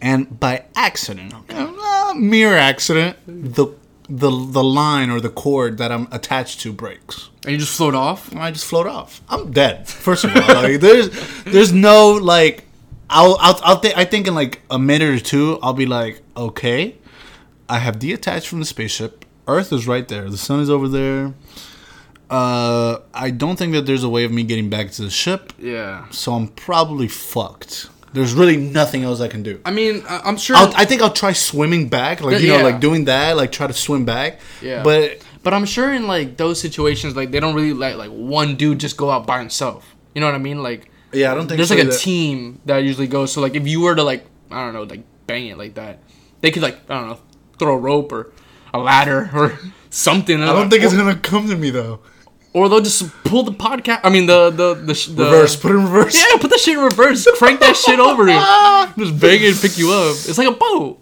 and by accident, uh, mere accident, the the the line or the cord that I'm attached to breaks. and you just float off. I just float off. I'm dead. First of all, like there's there's no like I'll I'll, I'll th- I think in like a minute or two I'll be like okay, I have detached from the spaceship. Earth is right there. The sun is over there. Uh, I don't think that there's a way of me getting back to the ship, Yeah. so I'm probably fucked. There's really nothing else I can do. I mean, I- I'm sure. I'll, I think I'll try swimming back, like you know, Yeah. like doing that, like try to swim back. Yeah. but but I'm sure in like those situations, like they don't really let like one dude just go out by himself. You know what I mean? Like yeah, I don't think there's so like a team that usually goes. So like if you were to like I don't know like bang it like that, they could like I don't know throw a rope or a ladder <laughs> or something. I don't think it's oh. gonna come to me though. Or they'll just pull the podcast. I mean the the the, sh- the Reverse, put it in reverse. Yeah, put that shit in reverse. Crank that shit over you. <laughs> Just bang it and pick you up. It's like a boat.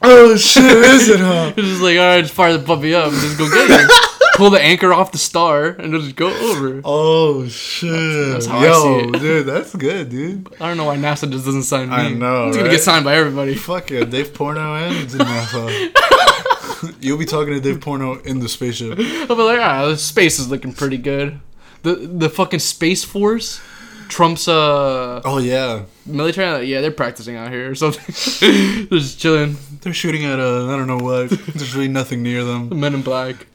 Oh shit, is it, huh? <laughs> It's just like, all right, just fire the puppy up and just go get it. Pull the anchor off the star and it'll just go over. Oh shit! That's how I Yo, dude, that's good, dude. I don't know why NASA just doesn't sign me. I know, It's gonna get signed by everybody. Fuck yeah, Dave Porno and NASA. <laughs> You'll be talking to Dave Porno in the spaceship. I'll be like, ah, the space is looking pretty good. The the fucking space force, Trump's uh Oh yeah, military. Yeah, they're practicing out here or something. <laughs> they're just chilling. they're shooting at uh, I don't know what. There's really nothing near them. The <laughs> Men in Black.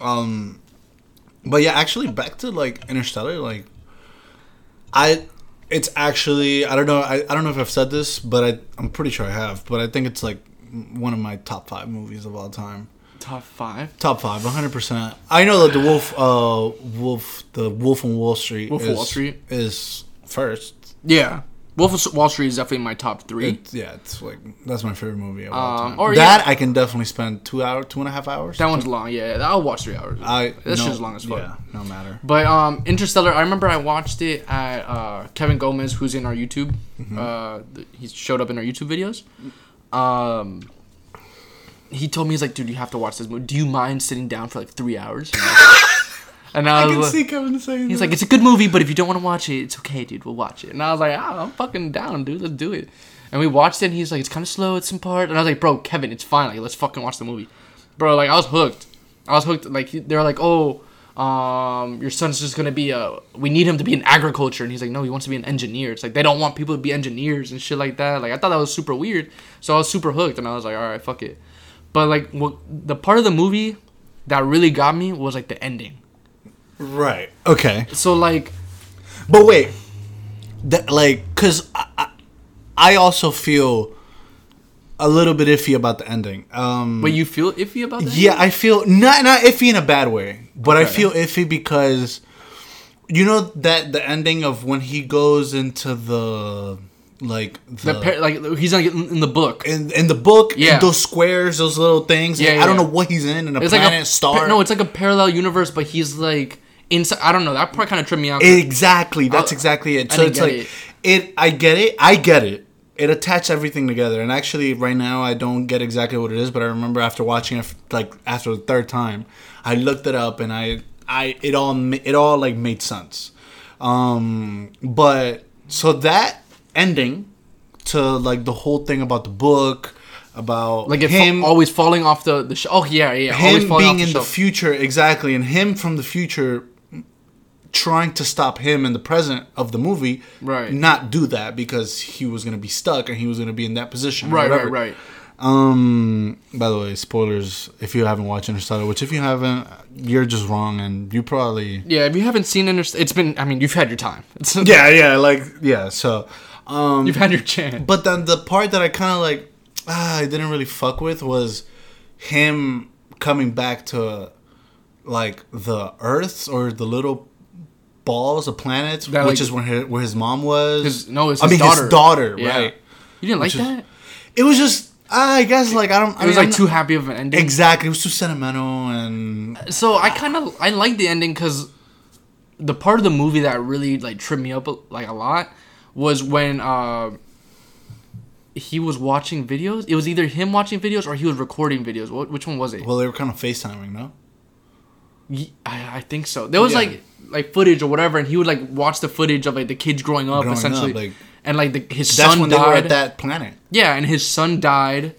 Um, but yeah, actually, back to like Interstellar. Like, I, it's actually I don't know I, I don't know if I've said this, but I I'm pretty sure I have. But I think it's like one of my top five movies of all time. Top five. Top five, 100. percent I know that the Wolf, uh, Wolf, the Wolf on Wall Street, Wolf is, Wall Street? is first. Yeah, Wolf of Wall Street is definitely my top three. It's, yeah, it's like that's my favorite movie of all Um, time. or that yeah. I can definitely spend two hour, two and a half hours. that one's long. Yeah, I'll watch three hours. I That's no, just long as fuck. Yeah, no matter. But um, Interstellar. I remember I watched it at uh, Kevin Gomez, who's in our YouTube. Mm-hmm. Uh, he showed up in our YouTube videos. Um, he told me he's like, dude, you have to watch this movie. Do you mind sitting down for like three hours? <laughs> and I, I was can like, see Kevin saying he's that. like, it's a good movie, but if you don't want to watch it, it's okay, dude. We'll watch it. And I was like, ah, I'm fucking down, dude. Let's do it. And we watched it. and He's like, it's kind of slow at some part. And I was like, bro, Kevin, it's fine. Like, let's fucking watch the movie, bro. Like, I was hooked. I was hooked. Like, they're like, oh, um, your son's just gonna be a. We need him to be in agriculture, and he's like, no, he wants to be an engineer. It's like they don't want people to be engineers and shit like that. Like, I thought that was super weird. So I was super hooked, and I was like, all right, fuck it. But like, what the part of the movie that really got me was like the ending. Right. Okay. So like, But wait, that like, cause I, I, also feel a little bit iffy about the ending. Um, but you feel iffy about that? yeah, I feel not not iffy in a bad way, but I feel iffy because you know that the ending of when he goes into the like the, The par- like he's like in in the book. in, in the book, Yeah. those squares, those little things. Yeah, I don't yeah. know what he's in, in a It's planet, like a star. No, it's like a parallel universe, but he's like inside. I don't know. That part kind of tripped me out. Exactly. That's I- exactly it. So it's like it. it. I get it. I get it. It attached everything together. And actually, right now, I don't get exactly what it is. But I remember after watching it, like after the third time, I looked it up and I, I, it all, it all like made sense. Um, but so that ending to like the whole thing about the book about like him always falling off the the. Sh- oh yeah, yeah. always him falling being the in the future exactly and him from the future trying to stop him in the present of the movie Right. not do that because he was going to be stuck and he was going to be in that position Right, right, right. um by the way spoilers if you haven't watched interstellar which if you haven't you're just wrong and you probably Yeah, if you haven't seen Inter- it's been. I mean, you've had your time. <laughs> Yeah yeah like yeah so um you've had your chance. But then the part that I kind of like, ah, I didn't really fuck with was him coming back to like the Earths or the little balls of planets, That, which like- is where his, where his mom was. His- no, it's I his mean daughter. his daughter, Yeah. right? You didn't like Which is-? It was just, I guess, like I don't. I It was mean, like I'm too not- happy of an ending. Exactly, it was too sentimental and so I kind of I like the ending because the part of the movie that really like tripped me up like a lot was when uh he was watching videos. It was either him watching videos or he was recording videos. What which one was it? well, they were kind of FaceTiming, no? I, I think so. There was Yeah. like like footage or whatever, and he would like watch the footage of like the kids growing up Growing up, essentially, like- and like the, his That's son when they were died. at that planet. Yeah, and his son died,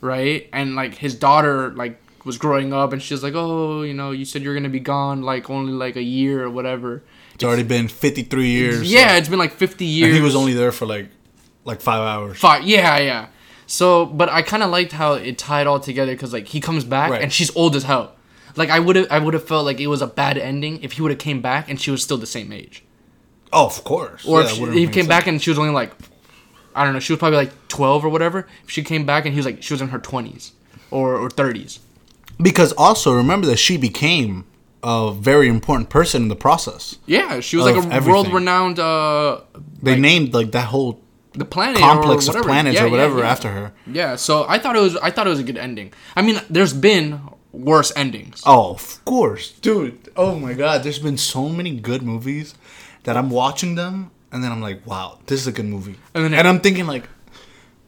right? And like his daughter like was growing up, and she's like, "Oh, you know, you said you're gonna be gone like only like a year or whatever." It's already been 53 years. Yeah, it's been like 50 years. and he was only there for like, like five hours. five. Yeah, yeah. So, but I kind of liked how it tied all together because like he comes back Right. and she's old as hell. Like I would have, I would have felt like it was a bad ending if he would have came back and she was still the same age, Oh, of course. or Yeah, if she, he came sense. back and she was only like, I don't know, she was probably like 12 or whatever. If she came back and he was like, she was in her 20s or or 30s. Because also remember that she became a very important person in the process. Yeah, she was like a everything. world-renowned uh, They like, named like that whole the planet complex of planets Yeah, or yeah, whatever yeah. after her. Yeah, so I thought it was I thought it was a good ending. I mean, there's been worse endings. Oh, of course, dude. Oh my god, there's been so many good movies that I'm watching them and then I'm like, wow, this is a good movie. And And then it- I'm thinking like,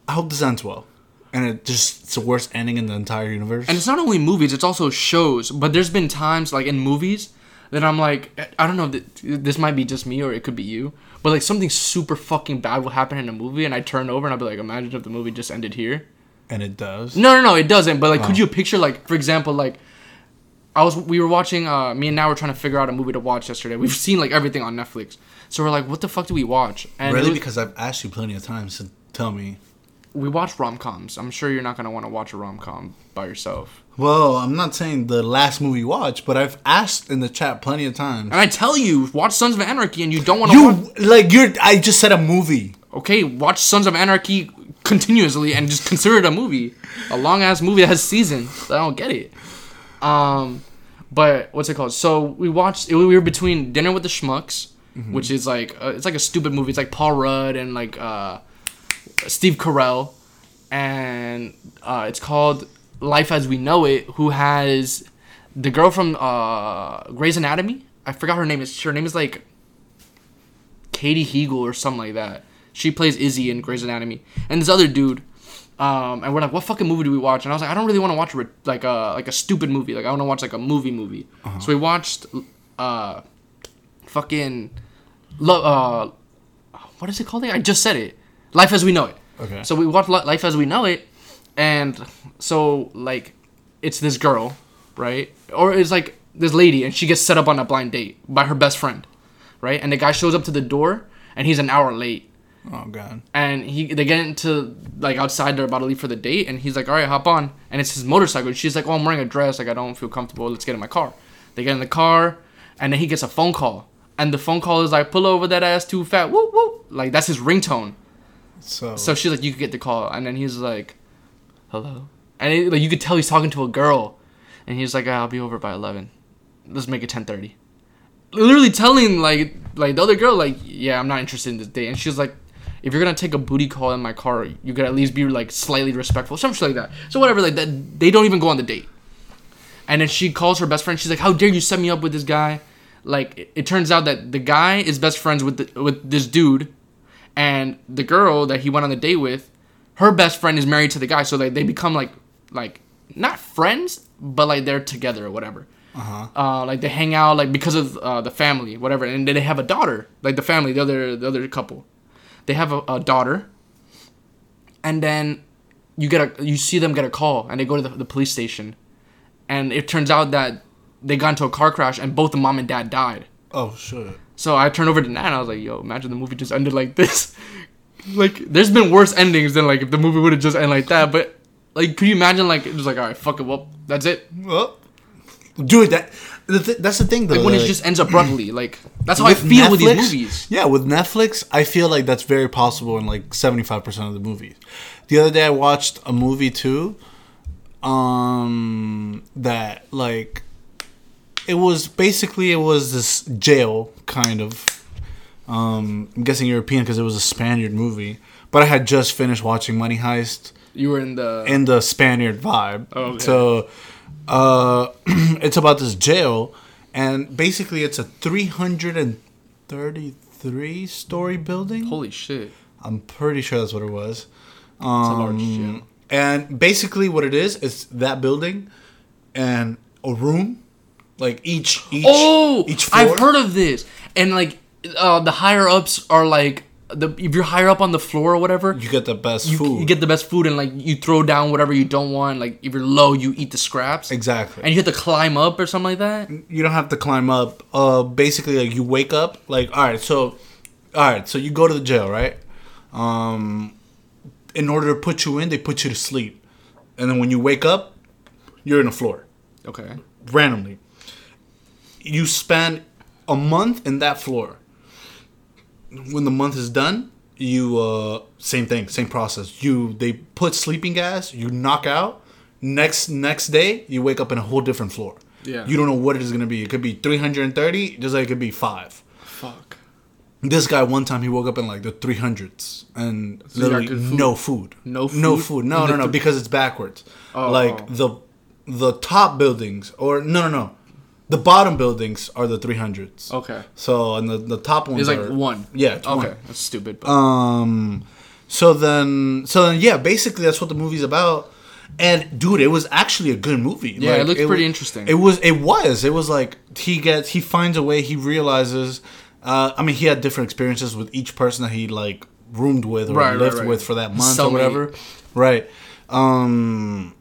I hope this ends well. And it just it's the worst ending in the entire universe. And it's not only movies; it's also shows. But there's been times like in movies that I'm like, I don't know, this might be just me or it could be you. But like something super fucking bad will happen in a movie, and I turn over and I'll be like, imagine if the movie just ended here. And it does. No, no, no, it doesn't. But like, could Oh. you picture like, for example, like. I was we were watching uh me and now we're trying to figure out a movie to watch yesterday. We've seen like everything on Netflix. So we're like, what the fuck do we watch? And really? was- because I've asked you plenty of times to tell me. we watch rom coms. I'm sure you're not gonna want to watch a rom com by yourself. Well, I'm not saying the last movie you watched, but I've asked in the chat plenty of times. And I tell you, watch Sons of Anarchy, and you don't want to watch. You like you're. I just said a movie. Okay, watch Sons of Anarchy continuously and just consider it a movie, a long ass movie that has seasons. I don't get it. Um, but what's it called? So we watched. We were between Dinner with the Schmucks, which is like uh, it's like a stupid movie. It's like Paul Rudd and like uh, Steve Carell, and uh, it's called Life as We Know It. Who has the girl from uh, Grey's Anatomy? I forgot her name. Is her name is like Katie Heagle or something like that. She plays Izzy in Grey's Anatomy, and this other dude. Um, and we're like, what fucking movie do we watch? And I was like, I don't really want to watch a, like a like a stupid movie. Like I want to watch like a movie movie. So we watched uh, fucking, lo- uh, what is it called? I just said it. Life as we know it. Okay. So we watched Li- Life as we know it, and so like, it's this girl, right? Or it's like this lady, and she gets set up on a blind date by her best friend, right? And the guy shows up to the door, and he's an hour late Oh god. and he they get into like outside they're about to leave for the date and he's like all right hop on. And it's his motorcycle and she's like oh i'm wearing a dress like i don't feel comfortable let's get in my car. They get in the car and then he gets a phone call. And the phone call is like pull over that ass too fat whoop whoop. Like that's his ringtone. So, so she's like you could get the call. And then he's like hello? And it, like you could tell he's talking to a girl. And he's like ah, i'll be over by 11 let's make it 10.30 literally telling like like the other girl like yeah i'm not interested in this date. And she's like if you're gonna take a booty call in my car you could at least be like slightly respectful something like that. So whatever like that they don't even go on the date. And then she calls her best friend she's like how dare you set me up with this guy? Like it, it turns out that the guy is best friends with the, with this dude and the girl that he went on the date with her best friend is married to the guy so like they become like like not friends but like they're together or whatever. Uh-huh. uh, like they hang out like because of uh, the family, whatever, and then they have a daughter, like the family, the other the other couple, they have a, a daughter, and then you get a you see them get a call, and they go to the, the police station, and it turns out that they got into a car crash, and both the mom and dad died. Oh shit. So I turned over to Nat, and I was like, "Yo, imagine the movie just ended like this." <laughs> like, there's been worse endings than like if the movie would have just ended like that, but. Like, could you imagine, like, it was like, all right, fuck it, well, that's it. Well, dude, that the th- that's the thing though. Like when it just ends abruptly, like that's how I feel with these movies. Yeah, with Netflix, I feel like that's very possible in like seventy five percent of the movies. The other day, I watched a movie too, um, that like it was basically it was this jail kind of. Um, I'm guessing European because it was a Spaniard movie, but I had just finished watching Money Heist You were in the in the Spaniard vibe. Oh, Okay. So uh, <clears throat> it's about this jail, and basically it's a 333 story building. holy shit. I'm pretty sure that's what it was. It's a large Um, jail. And basically, what it is is that building and a room, like each each Oh, each floor. I've heard of this, and like uh, the higher ups are like the if you're higher up on the floor or whatever, you get the best you, food. you get the best food, and like you throw down whatever you don't want. Like if you're low, you eat the scraps, exactly. and you have to climb up or something like that. you don't have to climb up. Uh, basically, like you wake up, like all right, so, all right, so you go to the jail, right? Um, in order to put you in, they put you to sleep, and then when you wake up, you're in the floor Okay. randomly. You spend a month in that floor. When the month is done, you uh, same thing, same process. You they put sleeping gas, you knock out. Next next day, you wake up in a whole different floor. Yeah. You don't know what it is gonna be. It could be 330, just like it could be five. Fuck. This guy one time he woke up in like the 300s and So literally food? no food. No No food? food. No, no, no, <laughs> because it's backwards. Oh. Like the the top buildings or no, no, no. The bottom buildings are the 300s. Okay. So and the the top ones It's like are one. Yeah, Okay, one. that's stupid. But Um so then so then yeah, basically that's what the movie's about. And dude, it was actually a good movie. Yeah, it looked wa- pretty interesting. It was it was. It was like he gets he finds a way, he realizes uh I mean he had different experiences with each person that he like roomed with or Right, right, lived right. with for that month Cellmate. or whatever. Right. Um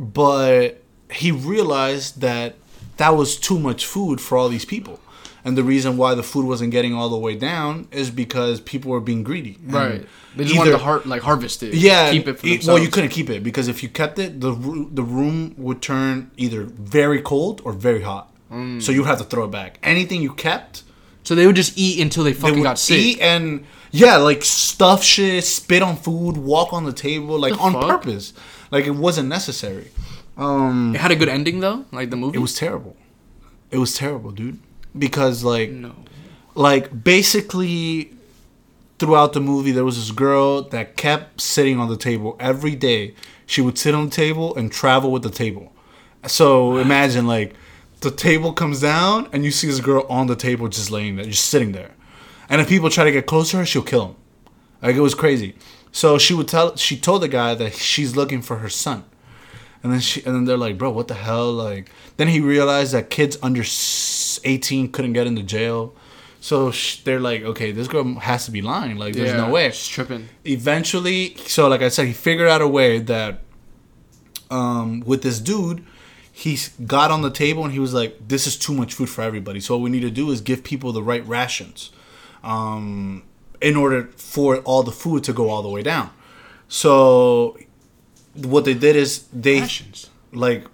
but he realized that that was too much food for all these people. And the reason why the food wasn't getting all the way down is because people were being greedy. Right, they just wanted to har- like harvest it. yeah, keep it for themselves. well, you couldn't keep it because if you kept it, the the room would turn either very cold or very hot. Mm. So you'd have to throw it back. Anything you kept, So they would just eat until they they fucking would got sick. eat and yeah, like stuff shit, spit on food, walk on the table, like The on fuck? purpose. Like it wasn't necessary. Um, It had a good ending though, like the movie. it was terrible. It was terrible, dude. Because like no. like basically throughout the movie there was this girl that kept sitting on the table every day she would sit on the table and travel with the table so imagine like the table comes down and you see this girl on the table just laying there just sitting there and if people try to get close to her she'll kill them like it was crazy so she would tell she told the guy that she's looking for her son And then she, and then they're like, bro, what the hell? Like, then he realized that kids under 18 couldn't get into jail. So sh- they're like, okay, this girl has to be lying. Like, there's no way. She's tripping. Eventually, so like I said, he figured out a way that um, with this dude, he got on the table and he was like, this is too much food for everybody. So what we need to do is give people the right rations um, in order for all the food to go all the way down. So what they did is they Rations. like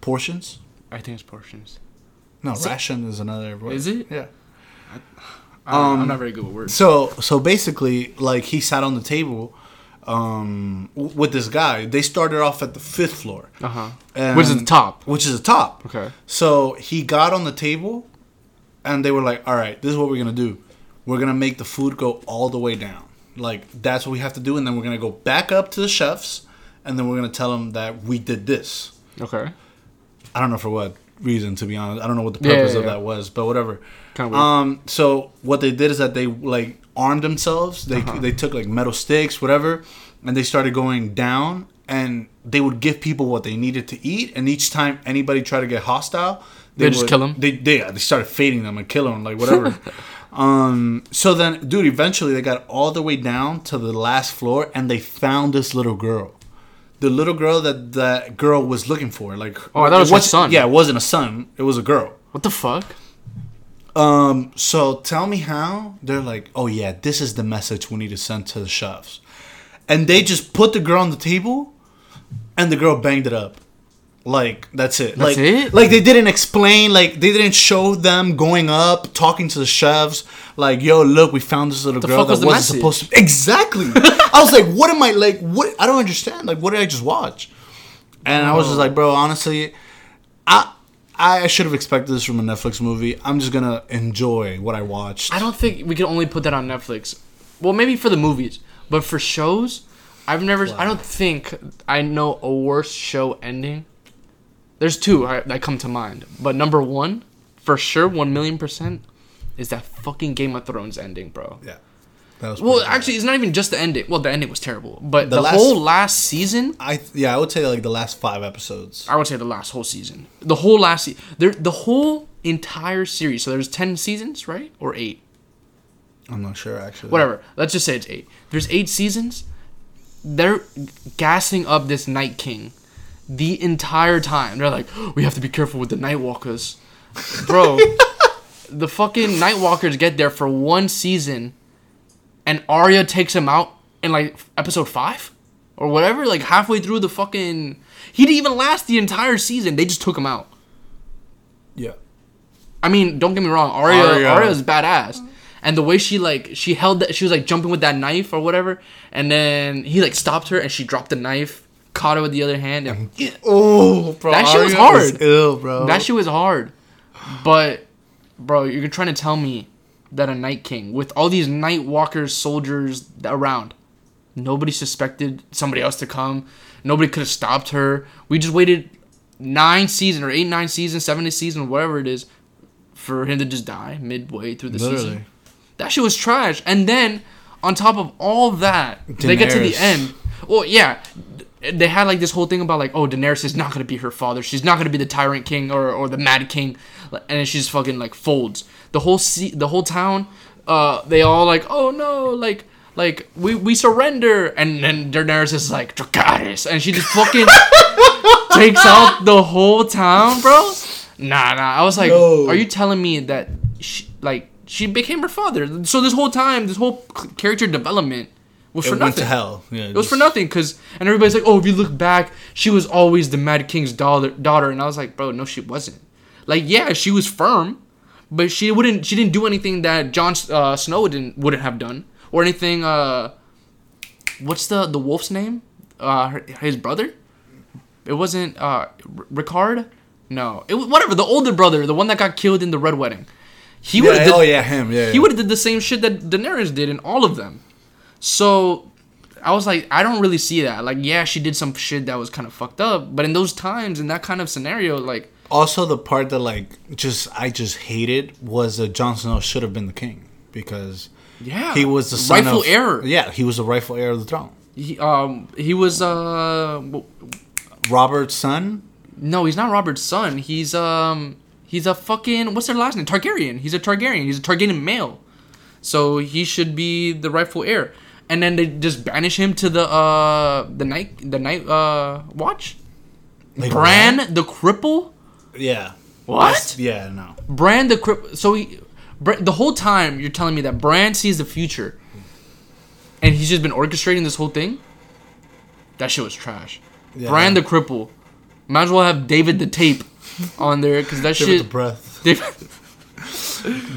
portions. I think it's portions. No, Is ration is another word. Is it? Yeah. I know, Um, I'm not very good with words. So so basically, like he sat on the table um, w- with this guy. They started off at the fifth floor, Uh huh. Which is the top. which is the top. Okay. So he got on the table, and they were like, "All right, this is what we're gonna do. We're gonna make the food go all the way down. Like that's what we have to do, and then we're gonna go back up to the chefs, and then we're gonna tell them that we did this. Okay. I don't know for what reason, to be honest. I don't know what the purpose yeah, of yeah. that was, but whatever. Kind of. Um, so what they did is that they like armed themselves. They Uh-huh. they took like metal sticks, whatever, and they started going down. And they would give people what they needed to eat. And each time anybody tried to get hostile, They just would- them. They they they started fading them and killing them like whatever. <laughs> um. So then, dude, eventually they got all the way down to the last floor, and they found this little girl. The little girl that that girl was looking for, like Oh, I thought it was her son. Yeah, it wasn't a son; it was a girl. what the fuck? Um, so tell me how they're like, oh yeah, this is the message we need to send to the chefs, and they just put the girl on the table, and the girl banged it up, like that's it. That's like, it? Like they didn't explain, like they didn't show them going up, talking to the chefs, like yo, look, we found this little The girl that was wasn't supposed to. Exactly. I was like, what am I like? What I don't understand. Like, what did I just watch? And I was just oh. like, bro, honestly, I I should have expected this from a Netflix movie. I'm just gonna enjoy what I watched. I don't think we can only put that on Netflix. Well, maybe for the movies, but for shows, I've never. I don't think I know a worse show ending. There's two I, that come to mind, but number one, for sure, one million percent, is that fucking Game of Thrones ending, bro. Yeah, that was Well, bad. actually, it's not even just the ending. Well, the ending was terrible, but The the, last- whole last season, I yeah, I would say like the last five episodes. I would say the last whole season, the whole last, se- there, the whole entire series. So there's ten seasons, right, or eight? I'm not sure actually. whatever. Let's just say it's eight. There's eight seasons. They're gassing up this Night King the entire time. They're like, we have to be careful with the Night Walkers, bro. <laughs> the fucking Night Walkers get there for one season, and Arya takes him out in like episode five or whatever. Like halfway through the fucking, he didn't even last the entire season. They just took him out. Yeah. I mean, don't get me wrong, Arya Arya- Arya is badass. And the way she like she held that she was like jumping with that knife or whatever, and then he like stopped her and she dropped the knife, caught her with the other hand, and Oh, bro, That shit was hard. ill, bro. that shit was hard. But bro, you're trying to tell me that a Night King with all these Night Walkers soldiers around, nobody suspected somebody else to come. Nobody could have stopped her. We just waited nine season or eight, nine season, seven season, whatever it is, for him to just die midway through the Literally. season. That shit was trash. And then on top of all that, they get to the end. Well, yeah, they had like this whole thing about like, oh, Daenerys is not gonna be her father. She's not gonna be the Tyrant King or, or the Mad King, and then she's fucking like folds. The whole se- the whole town, uh, they all like, oh no, like like we we surrender, and then Daenerys is like Dracarys, and she just fucking <laughs> takes out the whole town, bro. Nah, nah. I was like, No. are you telling me that she, like she became her father? So this whole time, this whole character development was it for went nothing. to hell. Yeah, It was for nothing, cause and everybody's like, oh, if you look back, she was always the Mad King's daughter. Daughter, and I was like, bro, no, she wasn't. Like, yeah, she was firm, but she wouldn't. She didn't do anything that Jon uh, Snow didn't wouldn't have done, or anything. Uh, what's the the wolf's name? Uh, her, his brother. It wasn't uh, R- Ricard. No, it was whatever. The older brother, the one that got killed in the Red Wedding. He would Yeah, have. oh yeah, him. Yeah, He yeah. would have did the same shit that Daenerys did in all of them. So I was like, I don't really see that. Like, yeah, she did some shit that was kind of fucked up, but in those times, in that kind of scenario, like, Also, the part that like just I just hated was that Jon Snow should have been the king because yeah, he was the son rightful of, heir. Yeah, he was the rightful heir of the throne. He, um, he was uh, Robert's son. No, he's not Robert's son. He's um he's a fucking what's their last name? Targaryen. He's a Targaryen. He's a Targaryen male. So he should be the rightful heir. And then they just banish him to the uh the night the night uh watch. Like Bran the cripple? Yeah. What? Yeah. No. Bran the cripple. So he the whole time you're telling me that Bran sees the future. And he's just been orchestrating this whole thing? That shit was trash. Yeah. Bran the cripple. Might as well have David the tape <laughs> on there because that Give it the breath, <laughs> David,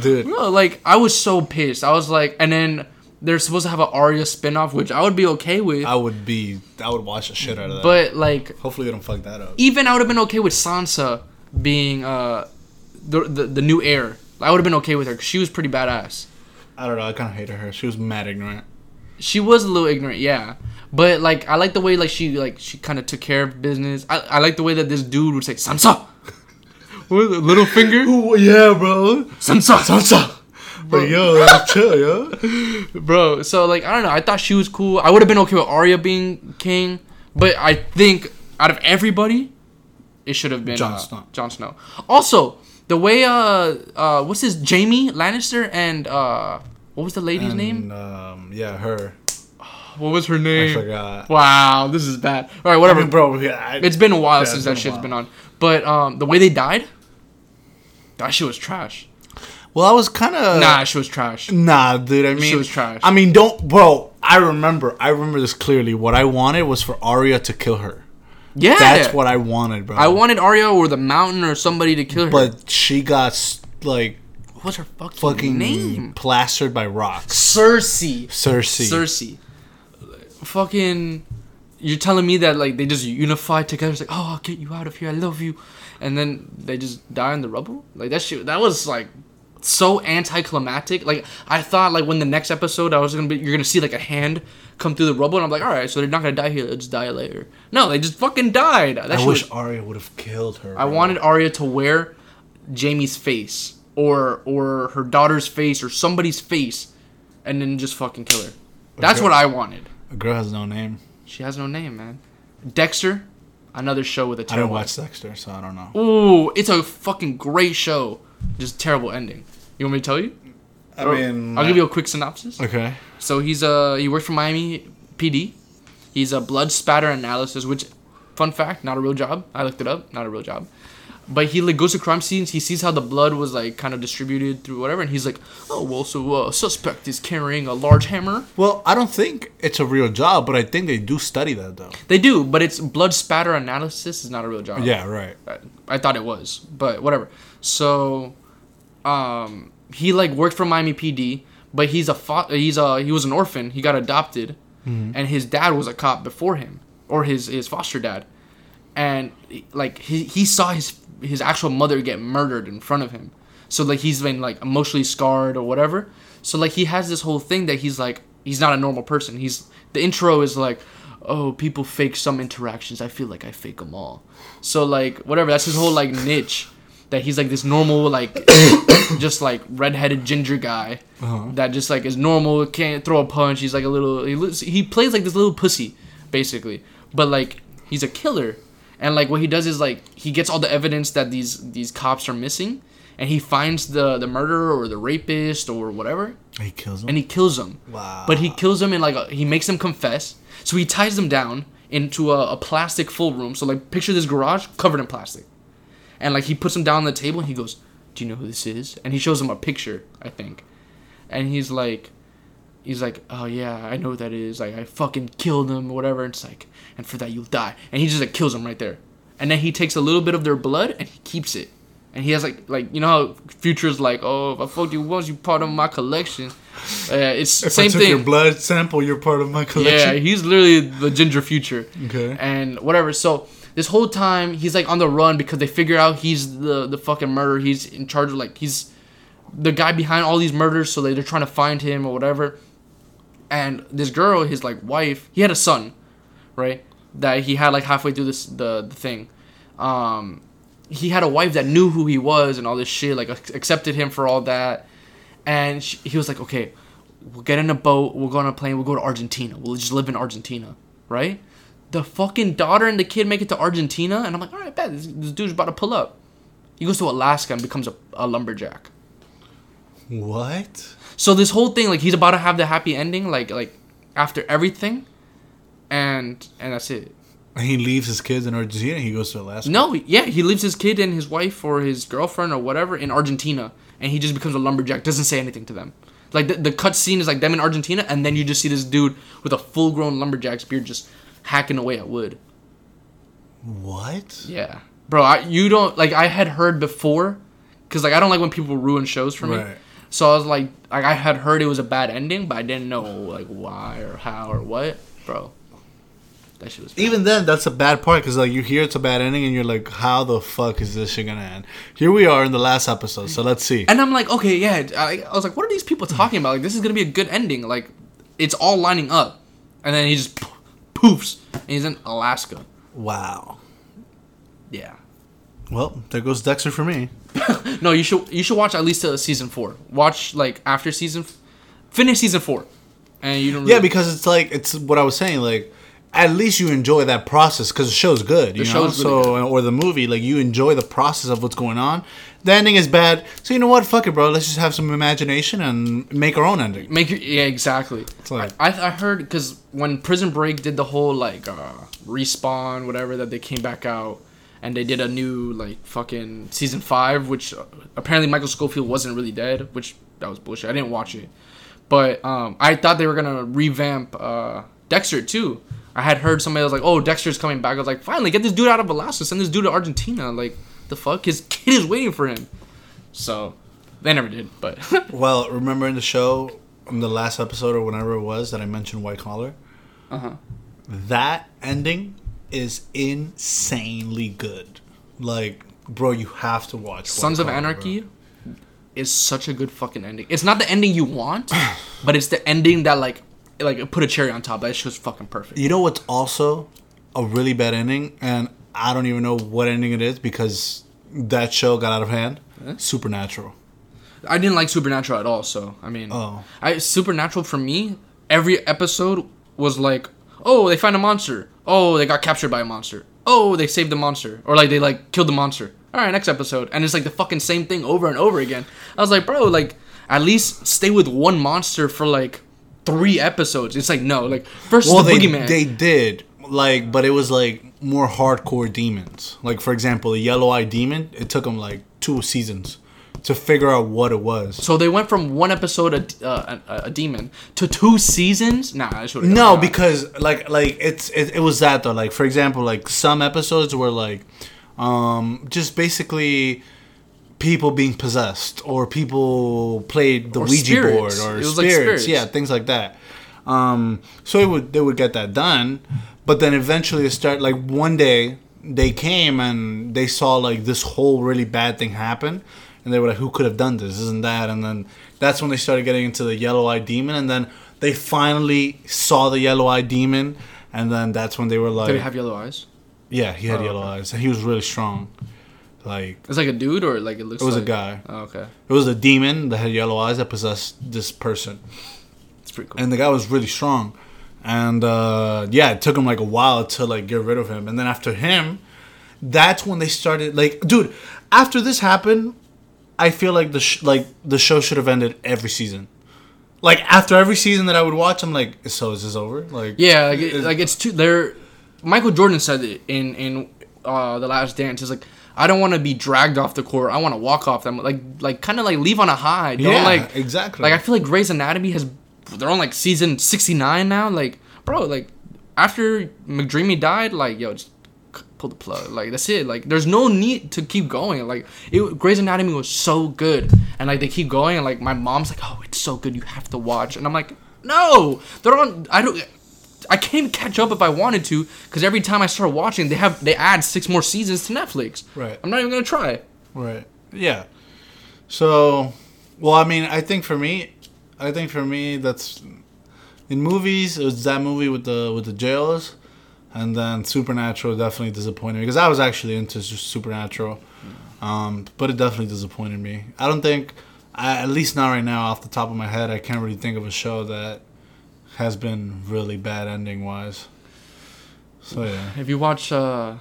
dude. Bro, like I was so pissed. I was like, and then they're supposed to have an Arya spinoff, which I would be okay with. I would be. I would watch the shit out of that. but like, hopefully they don't fuck that up. even I would have been okay with Sansa being uh the the, the new heir. I would have been okay with her because she was pretty badass. I don't know. I kind of hated her. She was mad ignorant. She was a little ignorant, yeah. But like, I like the way like she like she kind of took care of business. I, I like the way that this dude would say Sansa. <laughs> What, Littlefinger, <laughs> Ooh, yeah, bro. Sansa, Sansa. But yo, chill, yo. <laughs> bro. So like, I don't know. I thought she was cool. I would have been okay with Arya being king, but I think out of everybody, it should have been Jon uh, Snow. Jon Snow. Also, the way uh uh what's his Jaime Lannister and uh what was the lady's name? Um, yeah, her. <sighs> What was her name? I forgot. Wow, this is bad. All right, whatever. I mean, bro, yeah. I, It's been a while Yeah, since that shit's been on. But um, the way they died, that shit was trash. Well, I was kind of. nah, She was trash. Nah, dude. I mean, she was trash. I mean, don't, bro. I remember. I remember this clearly. What I wanted was for Arya to kill her. Yeah, That's what I wanted, bro. I wanted Arya or the Mountain or somebody to kill her. But she got like what's her fucking, fucking name? plastered by rocks. Cersei. Cersei. Cersei. Fucking. You're telling me that like they just unified together? It's like, oh, I'll get you out of here. I love you, and then they just die in the rubble. Like that shit. That was like so anticlimactic. Like I thought, like when the next episode, I was gonna be, you're gonna see like a hand come through the rubble, and I'm like, all right, so they're not gonna die here. They'll just die later. No, they just fucking died. That I wish was- Arya would have killed her. I bro. wanted Arya to wear Jaime's face or or her daughter's face or somebody's face, and then just fucking kill her. That's Okay. what I wanted. a girl has no name. She has no name, man. Dexter, another show with a I didn't terrible. watch Dexter, so I don't know. Ooh, it's a fucking great show. Just terrible ending. You want me to tell you? I Or- mean, I'll give you a quick synopsis. Okay. So he's a he works for Miami PD. He's a blood spatter analysis, which, fun fact, not a real job. I looked it up, not a real job. But he like goes to crime scenes. He sees how the blood was like kind of distributed through whatever, and he's like, "Oh well, so uh, suspect is carrying a large hammer." Well, I don't think it's a real job, but I think they do study that though. They do, but it's blood spatter analysis is not a real job. Yeah, right. I, I thought it was, but whatever. So, um, he like worked for Miami PD, but he's a fa- he's a he was an orphan. He got adopted, and his dad was a cop before him, or his his foster dad, and like he he saw his his actual mother get murdered in front of him. So like he's been like emotionally scarred or whatever. So like he has this whole thing that he's like he's not a normal person. He's the intro is like, oh people fake some interactions. I feel like I fake them all. So like whatever. That's his whole like niche. That he's like this normal like <coughs> just like redheaded ginger guy uh-huh. that just like is normal can't throw a punch. He's like a little he looks, he plays like this little pussy basically, but like he's a killer. And like what he does is like he gets all the evidence that these these cops are missing, and he finds the the murderer or the rapist or whatever, He kills him. and he kills him Wow. But he kills him and like a, he makes them confess. So he ties them down into a, a plastic full room. So like picture this garage covered in plastic, and like he puts him down on the table and he goes, "Do you know who this is?" And he shows him a picture, I think, and he's like, he's like, "Oh yeah, I know who that is. Like I fucking killed them, whatever." And it's like, and for that you'll die. And he just like kills him right there, and then he takes a little bit of their blood and he keeps it. And he has like like you know how Future's like, oh, if I fucked you once, you part of my collection. Uh, it's if same I took thing. your blood sample, you're part of my collection. Yeah, he's literally the ginger future. Okay. And whatever. So this whole time he's like on the run because they figure out he's the the fucking murderer. He's in charge of like he's the guy behind all these murders. So they, they're trying to find him or whatever. And this girl, his like wife, he had a son, right? That he had like halfway through this the the thing. Um, he had a wife that knew who he was and all this shit, like accepted him for all that. And she, he was like, okay, we'll get in a boat, we'll go on a plane, we'll go to Argentina, we'll just live in Argentina, right? The fucking daughter and the kid make it to Argentina, and I'm like, all right, bet this, this dude's about to pull up. He goes to Alaska and becomes a, a lumberjack. What? So this whole thing, like he's about to have the happy ending, like like after everything, and and that's it. And he leaves his kids in Argentina. He goes to Alaska. No, yeah, he leaves his kid and his wife or his girlfriend or whatever in Argentina, and he just becomes a lumberjack. Doesn't say anything to them. Like the, the cut scene is like them in Argentina, and then you just see this dude with a full grown lumberjack's beard just hacking away at wood. What? Yeah, bro, I, you don't like. I had heard before, cause like I don't like when people ruin shows for me. Right. So I was like, like I had heard it was a bad ending, but I didn't know like why or how or what, bro. That shit was. Bad. Even then, that's a bad part because like you hear it's a bad ending and you're like, how the fuck is this shit gonna end? Here we are in the last episode, so let's see. And I'm like, okay, yeah. I, I was like, what are these people talking about? Like, this is gonna be a good ending. Like, it's all lining up, and then he just poofs, and he's in Alaska. Wow. Yeah. Well, there goes Dexter for me. <laughs> No, you should you should watch at least till season four. Watch like after season, f- finish season four, and you don't. Yeah, because it's like it's what I was saying. Like, at least you enjoy that process because the show's good. You The know, show's really so or the movie, like you enjoy the process of what's going on. The ending is bad, so you know what? Fuck it, bro. Let's just have some imagination and make our own ending. Make your, yeah, exactly. like- I, I heard because when Prison Break did the whole like uh, respawn, whatever, that they came back out and they did a new like fucking season five, which uh, apparently Michael Scofield wasn't really dead, which that was bullshit. I didn't watch it, but um, I thought they were gonna revamp uh, Dexter too. I had heard somebody was like, "Oh, Dexter's coming back." I was like, "Finally, get this dude out of Alaska, send this dude to Argentina." Like, the fuck, his <laughs> kid is waiting for him. So, they never did, but <laughs> Well, remember in the show, in the last episode or whenever it was that I mentioned White Collar, uh huh. that ending is insanely good. Like, bro, you have to watch White Sons of Collar, bro. Anarchy is such a good fucking ending. It's not the ending you want, <clears throat> but it's the ending that like like put a cherry on top. That shit's fucking perfect. You know what's also a really bad ending, and I don't even know what ending it is because that show got out of hand. Eh? Supernatural. I didn't like Supernatural at all, so I mean, Oh. I Supernatural for me, every episode was like, oh, they find a monster. Oh, they got captured by a monster. Oh, they saved the monster, or like they like killed the monster. All right, next episode, and it's like the fucking same thing over and over again. I was like, bro, like at least stay with one monster for like three episodes. It's like no, like first Well, the they boogeyman. they did like, but it was like more hardcore demons. Like for example, the yellow eye demon. It took them like two seasons to figure out what it was. So they went from one episode a, uh, a, a demon to two seasons. Nah, I should No, because like like it's it, it was that though. Like for example, like some episodes were like um just basically people being possessed or people played the Or Ouija spirits. board or spirits. like spirits. Yeah, things like that. Um so it would they would get that done, but then eventually it start like one day they came and they saw like this whole really bad thing happen. And they were like who could have done this? Isn't that. And then that's when they started getting into the yellow eye demon. And then they finally saw the yellow eye demon. And then that's when they were like Did it have yellow eyes? yeah he had Oh, yellow okay. eyes. And he was really strong. Like It's like a dude or like it looks. it was a guy. Oh, okay, it was a demon that had yellow eyes that possessed this person. It's pretty cool. and the guy was really strong and uh yeah it took him like a while to like get rid of him and then after him that's when they started like dude after this happened i feel like the sh- like the show should have ended every season like after every season that i would watch i'm like so is this over like yeah, like, it, like it's too. They're Michael Jordan said it in in uh, the Last Dance. He's like, I don't want to be dragged off the court. I want to walk off them. Like like kind of like leave on a high. Don't Yeah, like exactly. Like I feel like Grey's Anatomy has. They're on like season sixty nine now. Like bro, like after McDreamy died, like yo, just pull the plug. Like that's it. Like there's no need to keep going. Like it, Grey's Anatomy was so good, and like they keep going, and like my mom's like, oh, it's so good, you have to watch, and I'm like, no, they're on. I don't. I can't even catch up if I wanted to, because every time I start watching, they have they add six more seasons to Netflix. Right. I'm not even gonna try. Right. Yeah. So, well, I mean, I think for me, I think for me that's in movies. It was that movie with the with the jails, and then Supernatural definitely disappointed me because I was actually into Supernatural, um, but it definitely disappointed me. I don't think, I, at least not right now, off the top of my head, I can't really think of a show that has been really bad ending wise. So yeah. If you watch, uh,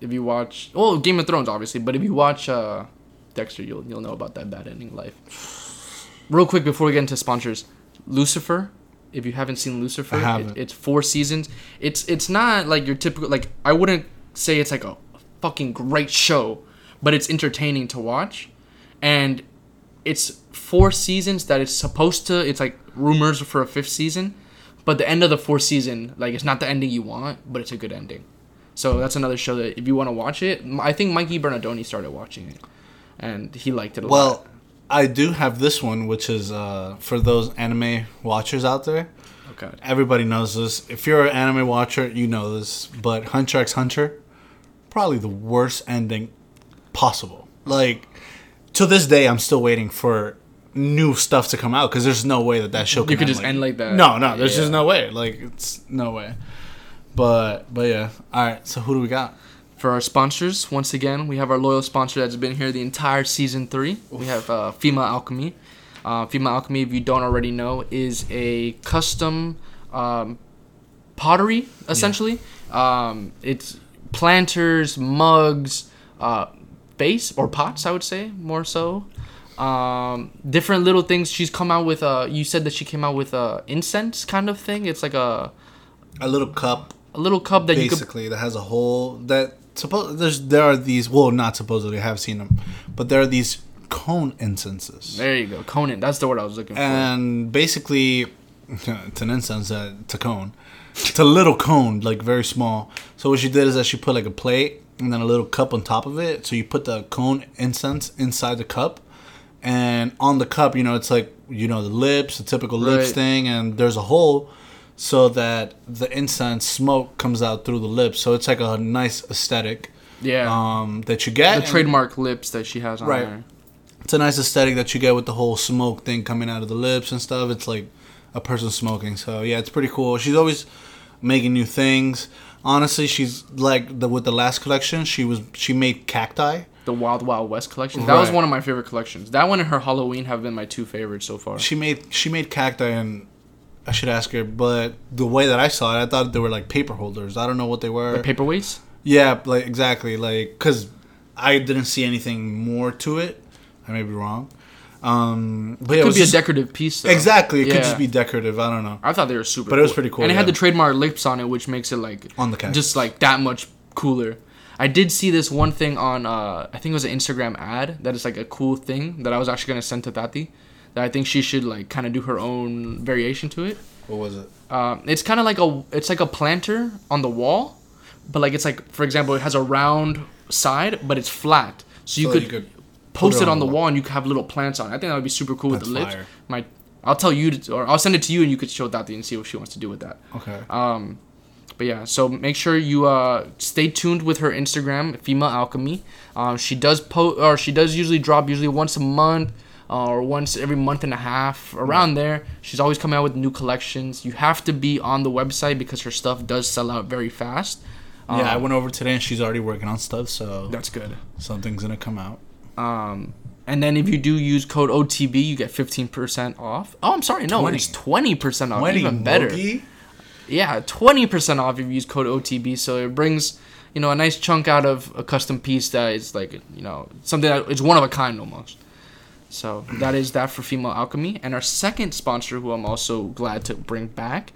if you watch, well, Game of Thrones, obviously, but if you watch uh, Dexter, you'll you'll know about that bad ending life. Real quick before we get into sponsors, Lucifer. If you haven't seen Lucifer, haven't. It, it's four seasons. It's it's not like your typical like I wouldn't say it's like a fucking great show, but it's entertaining to watch, and it's four seasons that it's supposed to. It's like rumors for a fifth season, but the end of the fourth season, like it's not the ending you want, but it's a good ending. So that's another show that if you want to watch it, I think Mikey Bernardoni started watching it, and he liked it a lot. Well, I do have this one, which is uh, for those anime watchers out there. Okay. Everybody knows this. If you're an anime watcher, you know this. But Hunter x Hunter, probably the worst ending possible. Like, to this day, I'm still waiting for new stuff to come out because there's no way that that show You could just end like that. No, no, there's Yeah. just no way. Like, it's no way. But, but yeah. All right. So who do we got? For our sponsors, once again, we have our loyal sponsor that's been here the entire season three. We have uh, Fema Alchemy. Uh, Fema Alchemy, if you don't already know, is a custom um, pottery, essentially. Um, it's planters, mugs, uh, base or pots, I would say more so. Um, different little things. She's come out with. Uh, you said that she came out with a incense kind of thing. It's like a A little cup a little cup that you could basically that has a hole that suppose there's there are these well not supposedly I have seen them, but there are these cone incenses, There you go, cone. That's the word I was looking for. and basically <laughs> it's an incense that uh, it's a cone. It's a little cone, like very small. So what she did is that she put like a plate and then a little cup on top of it. So you put the cone incense inside the cup, and on the cup, you know, it's like you know the lips, the typical lips Right. thing, and there's a hole so that the incense smoke comes out through the lips. So it's like a nice aesthetic yeah, um, that you get. the trademark lips that she has on Right. there. It's a nice aesthetic that you get with the whole smoke thing coming out of the lips and stuff. It's like a person smoking. So yeah, it's pretty cool. She's always making new things. Honestly, she's like the with the last collection. She was she made cacti. The Wild Wild West collection. That was one of my favorite collections. That one and her Halloween have been my two favorites so far. She made she made cacti and. I should ask her, but the way that I saw it, I thought they were like paper holders. I don't know what they were. The paperweights. Yeah, like exactly, like because I didn't see anything more to it. I may be wrong, um, but yeah, it Could was be just, a decorative piece. Though. exactly. It could just be decorative. I don't know. I thought they were super. But it was pretty cool, and it had the trademark lips on it, which makes it like On the cactus. just like that much cooler. I did see this one thing on uh, I think it was an Instagram ad that is like a cool thing that I was actually gonna send to Tati. That I think she should like kind of do her own variation to it. What was it? Um, it's kind of like a it's like a planter on the wall, but like it's like for example it has a round side but it's flat, so you So could, you could post put it on the wall and you could have little plants on. it. I think that would be super cool That's with the lips. My, I'll tell you to, or I'll send it to you and you could show Tati and see what she wants to do with that. Okay. Um, but yeah, so make sure you uh, stay tuned with her Instagram, Female Alchemy. Um, she does post, or she does usually drop usually once a month, uh, or once every month and a half, around there. She's always coming out with new collections. You have to be on the website because her stuff does sell out very fast. Um, yeah, I went over today and she's already working on stuff, so that's good. something's gonna come out. Um, and then if you do use code OTB, you get fifteen percent off. Oh, I'm sorry, no, 20. it's twenty percent off. Wedding even better. Mogi? Yeah, twenty percent off if you use code OTB. So it brings you know a nice chunk out of a custom piece that is like you know something that is one of a kind almost. So that is that for female alchemy. And our second sponsor, who I'm also glad to bring back,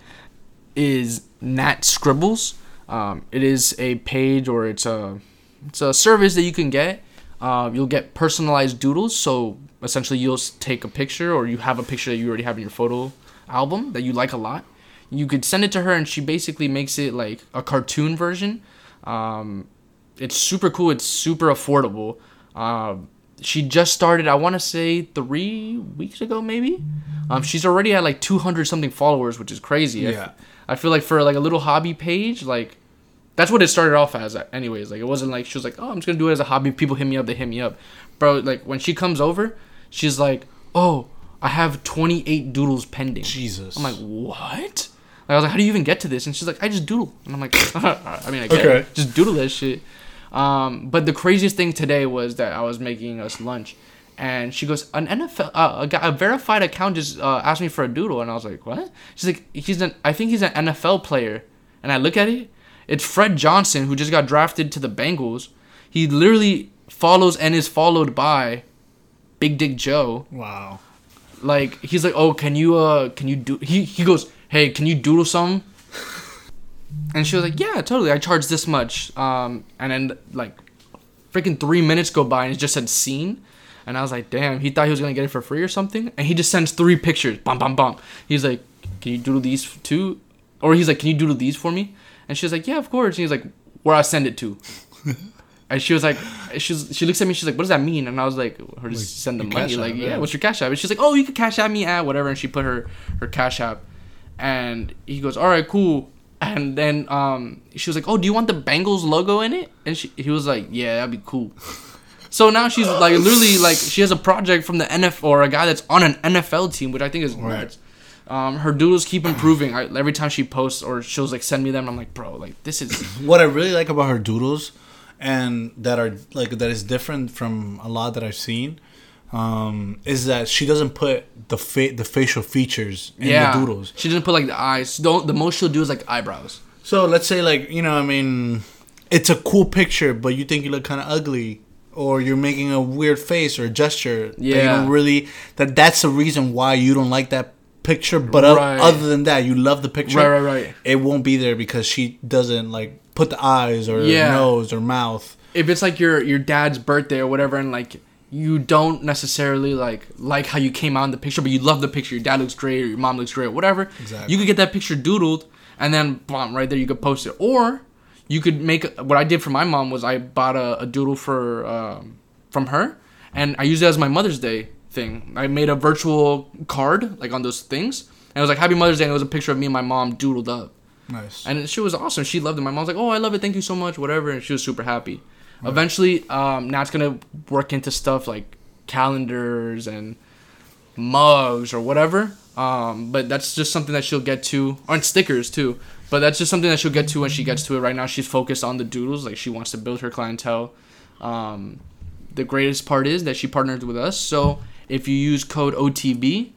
is Nat Scribbles. Um, it is a page or it's a it's a service that you can get. Uh, you'll get personalized doodles. So essentially, you'll take a picture or you have a picture that you already have in your photo album that you like a lot. You could send it to her, and she basically makes it like a cartoon version. Um, it's super cool. It's super affordable. Um, she just started. I want to say three weeks ago, maybe. Um, she's already at like 200 something followers, which is crazy. Yeah. I feel like for like a little hobby page, like that's what it started off as. Anyways, like it wasn't like she was like, oh, I'm just gonna do it as a hobby. People hit me up, they hit me up, bro. Like when she comes over, she's like, oh, I have 28 doodles pending. Jesus. I'm like, what? Like, I was like, how do you even get to this? And she's like, I just doodle. And I'm like, <laughs> I mean, I get Okay. it. Just doodle that shit. Um, but the craziest thing today was that I was making us lunch, and she goes, an NFL, uh, a, guy, a verified account just uh, asked me for a doodle, and I was like, what? She's like, he's an, I think he's an NFL player, and I look at it, It's Fred Johnson who just got drafted to the Bengals. He literally follows and is followed by Big Dick Joe. Wow. Like he's like, "Oh, can you uh can you do he he goes, "Hey, can you doodle some?" And she was like, "Yeah, totally. I charge this much." Um and then like freaking 3 minutes go by and it just said scene. And I was like, "Damn, he thought he was going to get it for free or something." And he just sends three pictures. Bum bum bum. He's like, "Can you doodle these too?" Or he's like, "Can you doodle these for me?" And she was like, "Yeah, of course." And he's like, "Where I send it to?" <laughs> And she was like, she's she looks at me. She's like, "What does that mean?" And I was like, "Her just send the money." Like, App, yeah. yeah. what's your cash app? And she's like, "Oh, you can cash at me at whatever." And she put her her cash app, and he goes, "All right, cool." And then um, she was like, "Oh, do you want the Bengals logo in it?" And she he was like, "Yeah, that'd be cool." So now she's like literally like she has a project from the NFL or a guy that's on an NFL team, which I think is Right. nuts. Um, her doodles keep improving. I, every time she posts or she'll like send me them, I'm like, bro, like this is <clears throat> What I really like about her doodles, and that are like that is different from a lot that I've seen, um, is that she doesn't put the fa- the facial features in yeah. the doodles. She doesn't put like the eyes. Don't the most she'll do is like eyebrows. So let's say like you know I mean, it's a cool picture, but you think you look kind of ugly, or you're making a weird face or a gesture. that you don't really that that's the reason why you don't like that picture. But Right. other than that, you love the picture. Right, right, right. It won't be there because she doesn't like put the eyes or Yeah. nose or mouth. If it's like your your dad's birthday or whatever, and like you don't necessarily like like how you came out in the picture, but you love the picture. Your dad looks great, or your mom looks great, or whatever. Exactly. You could get that picture doodled, and then bomb right there you could post it, or you could make what I did for my mom was I bought a, a doodle for um, from her, and I used it as my Mother's Day thing. I made a virtual card like on those things, and it was like Happy Mother's Day, and it was a picture of me and my mom doodled up. Nice. And she was awesome. She loved it. My mom was like, "Oh, I love it. Thank you so much. Whatever." And she was super happy. Eventually, um, Nat's gonna work into stuff like calendars and mugs or whatever. Um, but that's just something that she'll get to, and stickers too. But that's just something that she'll get to when she gets to it. Right now, she's focused on the doodles. Like she wants to build her clientele. Um, the greatest part is that she partnered with us. So if you use code OTB,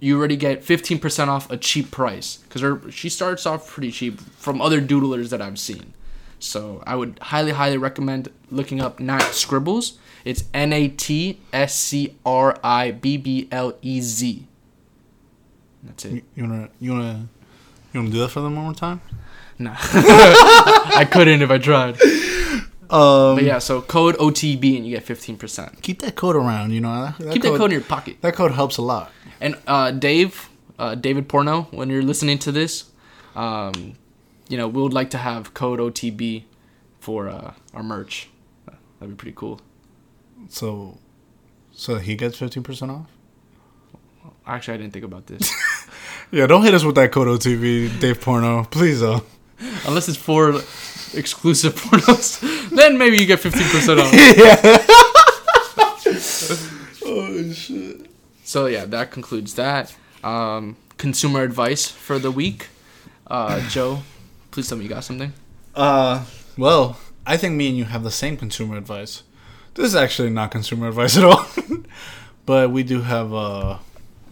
you already get 15% off a cheap price because she starts off pretty cheap from other doodlers that I've seen. So I would highly, highly recommend looking up Nat Scribbles. It's N A T S C R I B B L E Z. That's it. You, wanna you wanna you wanna do that for them one more time? Nah, <laughs> I couldn't if I tried. Um, But yeah, so code OTB and you get 15%. keep that code around. You know that, that Keep that code in your pocket. That code helps a lot. And uh, Dave, uh, David Porno, when you're listening to this, um, you know, we would like to have code OTB for uh, our merch. That'd be pretty cool. So, so he gets fifteen percent off. Actually, I didn't think about this. <laughs> Yeah, don't hit us with that code OTV, Dave Porno, please though. Unless it's for exclusive pornos, <laughs> then maybe you get 15% off. <laughs> Oh shit. So yeah, that concludes that. Um, consumer advice for the week. Uh, <clears throat> Joe, please tell me you got something. Uh, well, I think me and you have the same consumer advice. This is actually not consumer advice at all, <laughs> but we do have a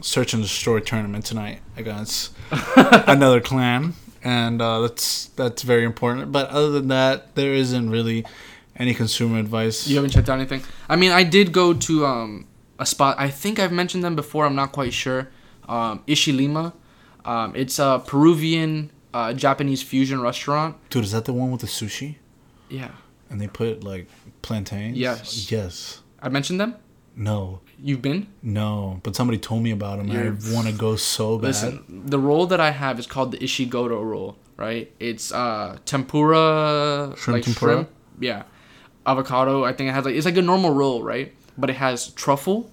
search and destroy tournament tonight against <laughs> another clan, and uh, that's that's very important. But other than that, there isn't really any consumer advice. You haven't checked out anything? I mean, I did go to um, a spot. I think I've mentioned them before. I'm not quite sure. Um, Ishilima. Um, it's a Peruvian uh, Japanese fusion restaurant. Dude, is that the one with the sushi? Yeah. And they put like plantains? Yes. Yes. I mentioned them. No. You've been? No. But somebody told me about them. You're- I want to go so bad. Listen, the roll that I have is called the Ishigoto roll, right? It's uh tempura, Shrimp like tempura? shrimp, yeah, avocado. I think it has like it's like a normal roll, right? But it has truffle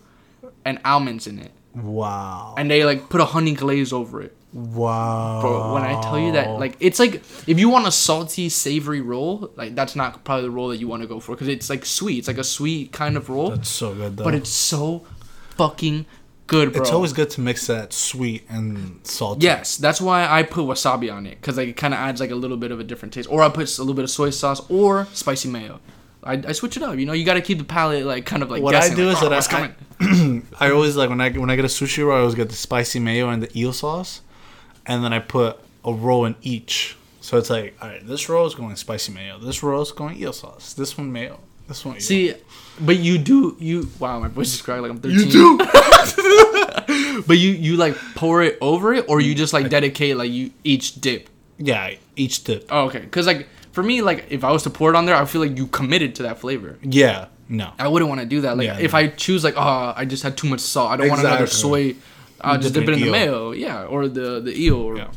and almonds in it, Wow. and they like put a honey glaze over it. Wow. Bro, when I tell you that, like, it's like if you want a salty, savory roll, like that's not probably the roll that you want to go for because it's like sweet. It's like a sweet kind of roll, That's so good though. but it's so fucking good, bro. It's always good to mix that sweet and salty. Yes, that's why I put wasabi on it because like it kind of adds like a little bit of a different taste. Or I put a little bit of soy sauce or spicy mayo. I, I switch it up. You know, you got to keep the palate like kind of like. What I do like, is "Oh, that I, coming?" <clears throat> <clears throat> I always like when I when I get a sushi roll, I always get the spicy mayo and the eel sauce, and then I put a roll in each. So it's like, all right, this roll is going spicy mayo. This roll is going eel sauce. This one mayo. This one. Eel. See, but you do you. Wow, my voice is cracked like I'm 13. you do. <laughs> But you you like pour it over it, or you just like dedicate like you each dip. yeah, each dip. Oh, okay. Because like for me, like if I was to pour it on there, I feel like you committed to that flavor. Yeah, no. I wouldn't want to do that. Like Yeah, if no. I choose like oh I just had too much salt. I don't want another Exactly. soy. I'll just Dip it in in the mayo, yeah, or the the eel. Or, Yeah.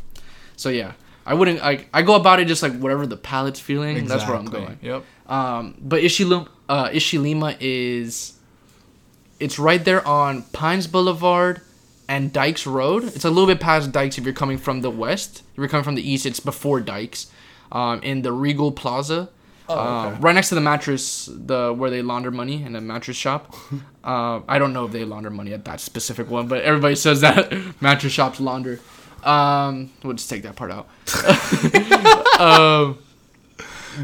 So yeah, I wouldn't. I I go about it just like whatever the palate's feeling. That's where I'm going. Yep. Um, but Ishilima, uh, Ishilima is, it's right there on Pines Boulevard and Dykes Road. It's a little bit past Dykes if you're coming from the west. If you're coming from the east, it's before Dykes, um, in the Regal Plaza. Oh, Uh, okay. right next to the mattress, the where they launder money in the mattress shop. <laughs> uh, I don't know if they launder money at that specific one, but everybody says that <laughs> mattress shops launder. Um, we'll just take that part out. <laughs> um,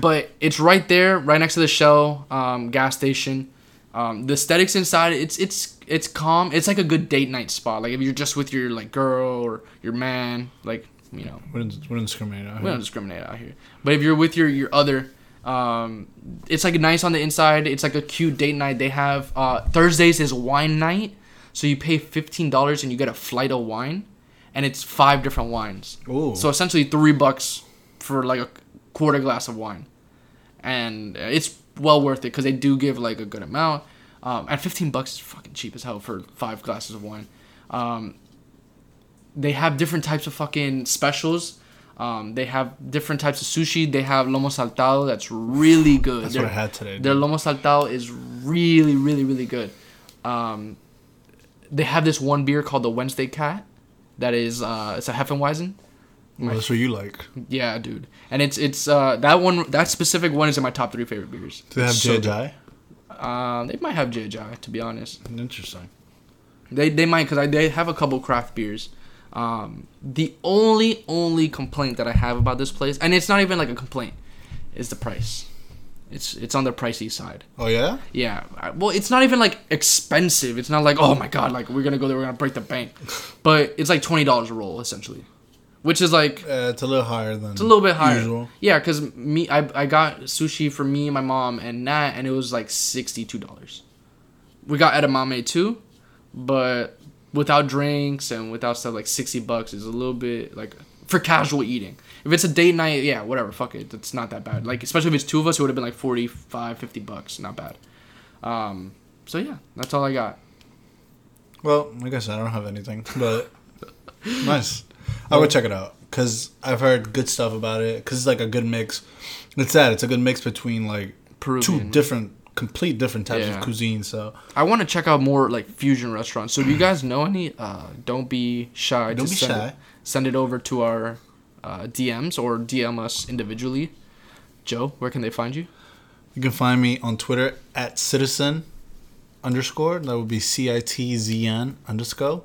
but it's right there, right next to the Shell um, gas station. Um, the aesthetics inside, it's it's it's calm. It's like a good date night spot. Like if you're just with your like girl or your man, like you know, We don't, we didn't discriminate. out we don't discriminate out here. But if you're with your your other, um, it's like nice on the inside. It's like a cute date night. They have uh, Thursdays is wine night, so you pay fifteen dollars and you get a flight of wine, and it's five different wines. Ooh. So essentially three bucks for like a quarter glass of wine, and it's well worth it because they do give like a good amount. Um, and fifteen bucks is fucking cheap as hell for five glasses of wine. Um, they have different types of fucking specials. Um, they have different types of sushi. They have lomo saltado that's really good. That's Their- what I had today. Their lomo saltado is really, really, really good. Um, they have this one beer called the Wednesday Cat. That is, uh, it's a Hefeweizen. Well, that's what you like. Yeah, dude. And it's it's uh that one that specific one is in my top three favorite beers. Do they have so good. Um, they might have JJ to be honest. Interesting. They they might because they have a couple craft beers. Um, the only only complaint that I have about this place, and it's not even like a complaint, is the price. It's it's on the pricey side. Oh yeah. Yeah. Well, it's not even like expensive. It's not like oh my god, like we're gonna go there, we're gonna break the bank. <laughs> But it's like twenty dollars a roll essentially, which is like Uh, it's a little higher than. it's a little bit higher. Usual. Yeah, because me, I, I got sushi for me, and my mom, and Nat, and it was like sixty-two dollars. We got edamame too, but without drinks and without stuff, like sixty bucks is a little bit like for casual eating. If it's a date night, yeah, whatever, fuck it, it's not that bad. Like especially if it's two of us, it would have been like 45, 50 bucks, not bad. Um, so yeah, that's all I got. Well, like I said, I don't have anything, but <laughs> nice. I would check it out because I've heard good stuff about it. Because it's like a good mix. It's that it's a good mix between like two different, complete different types Yeah. of cuisine. So I want to check out more like fusion restaurants. So if you guys know any, uh, don't be shy. Don't be send shy. It, send it over to our uh, DMs or DM us individually. Joe, where can they find you? you can find me on Twitter at citizen underscore. That would be C I T Z N underscore.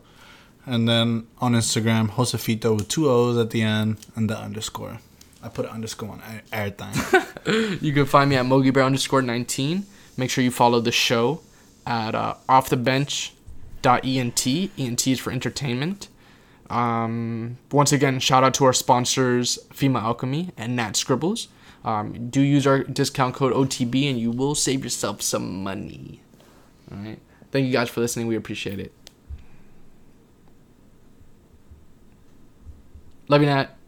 And then on Instagram, Josefito with two O's at the end and the underscore. I put an underscore on everything. <laughs> You can find me at Mogi Bear underscore 19. Make sure you follow the show at uh, offthebench.ent. ENT is for entertainment. Um, once again, shout out to our sponsors, FEMA Alchemy and Nat Scribbles. Um, do use our discount code OTB and you will save yourself some money. All right. Thank you guys for listening. We appreciate it. Love you, Nat.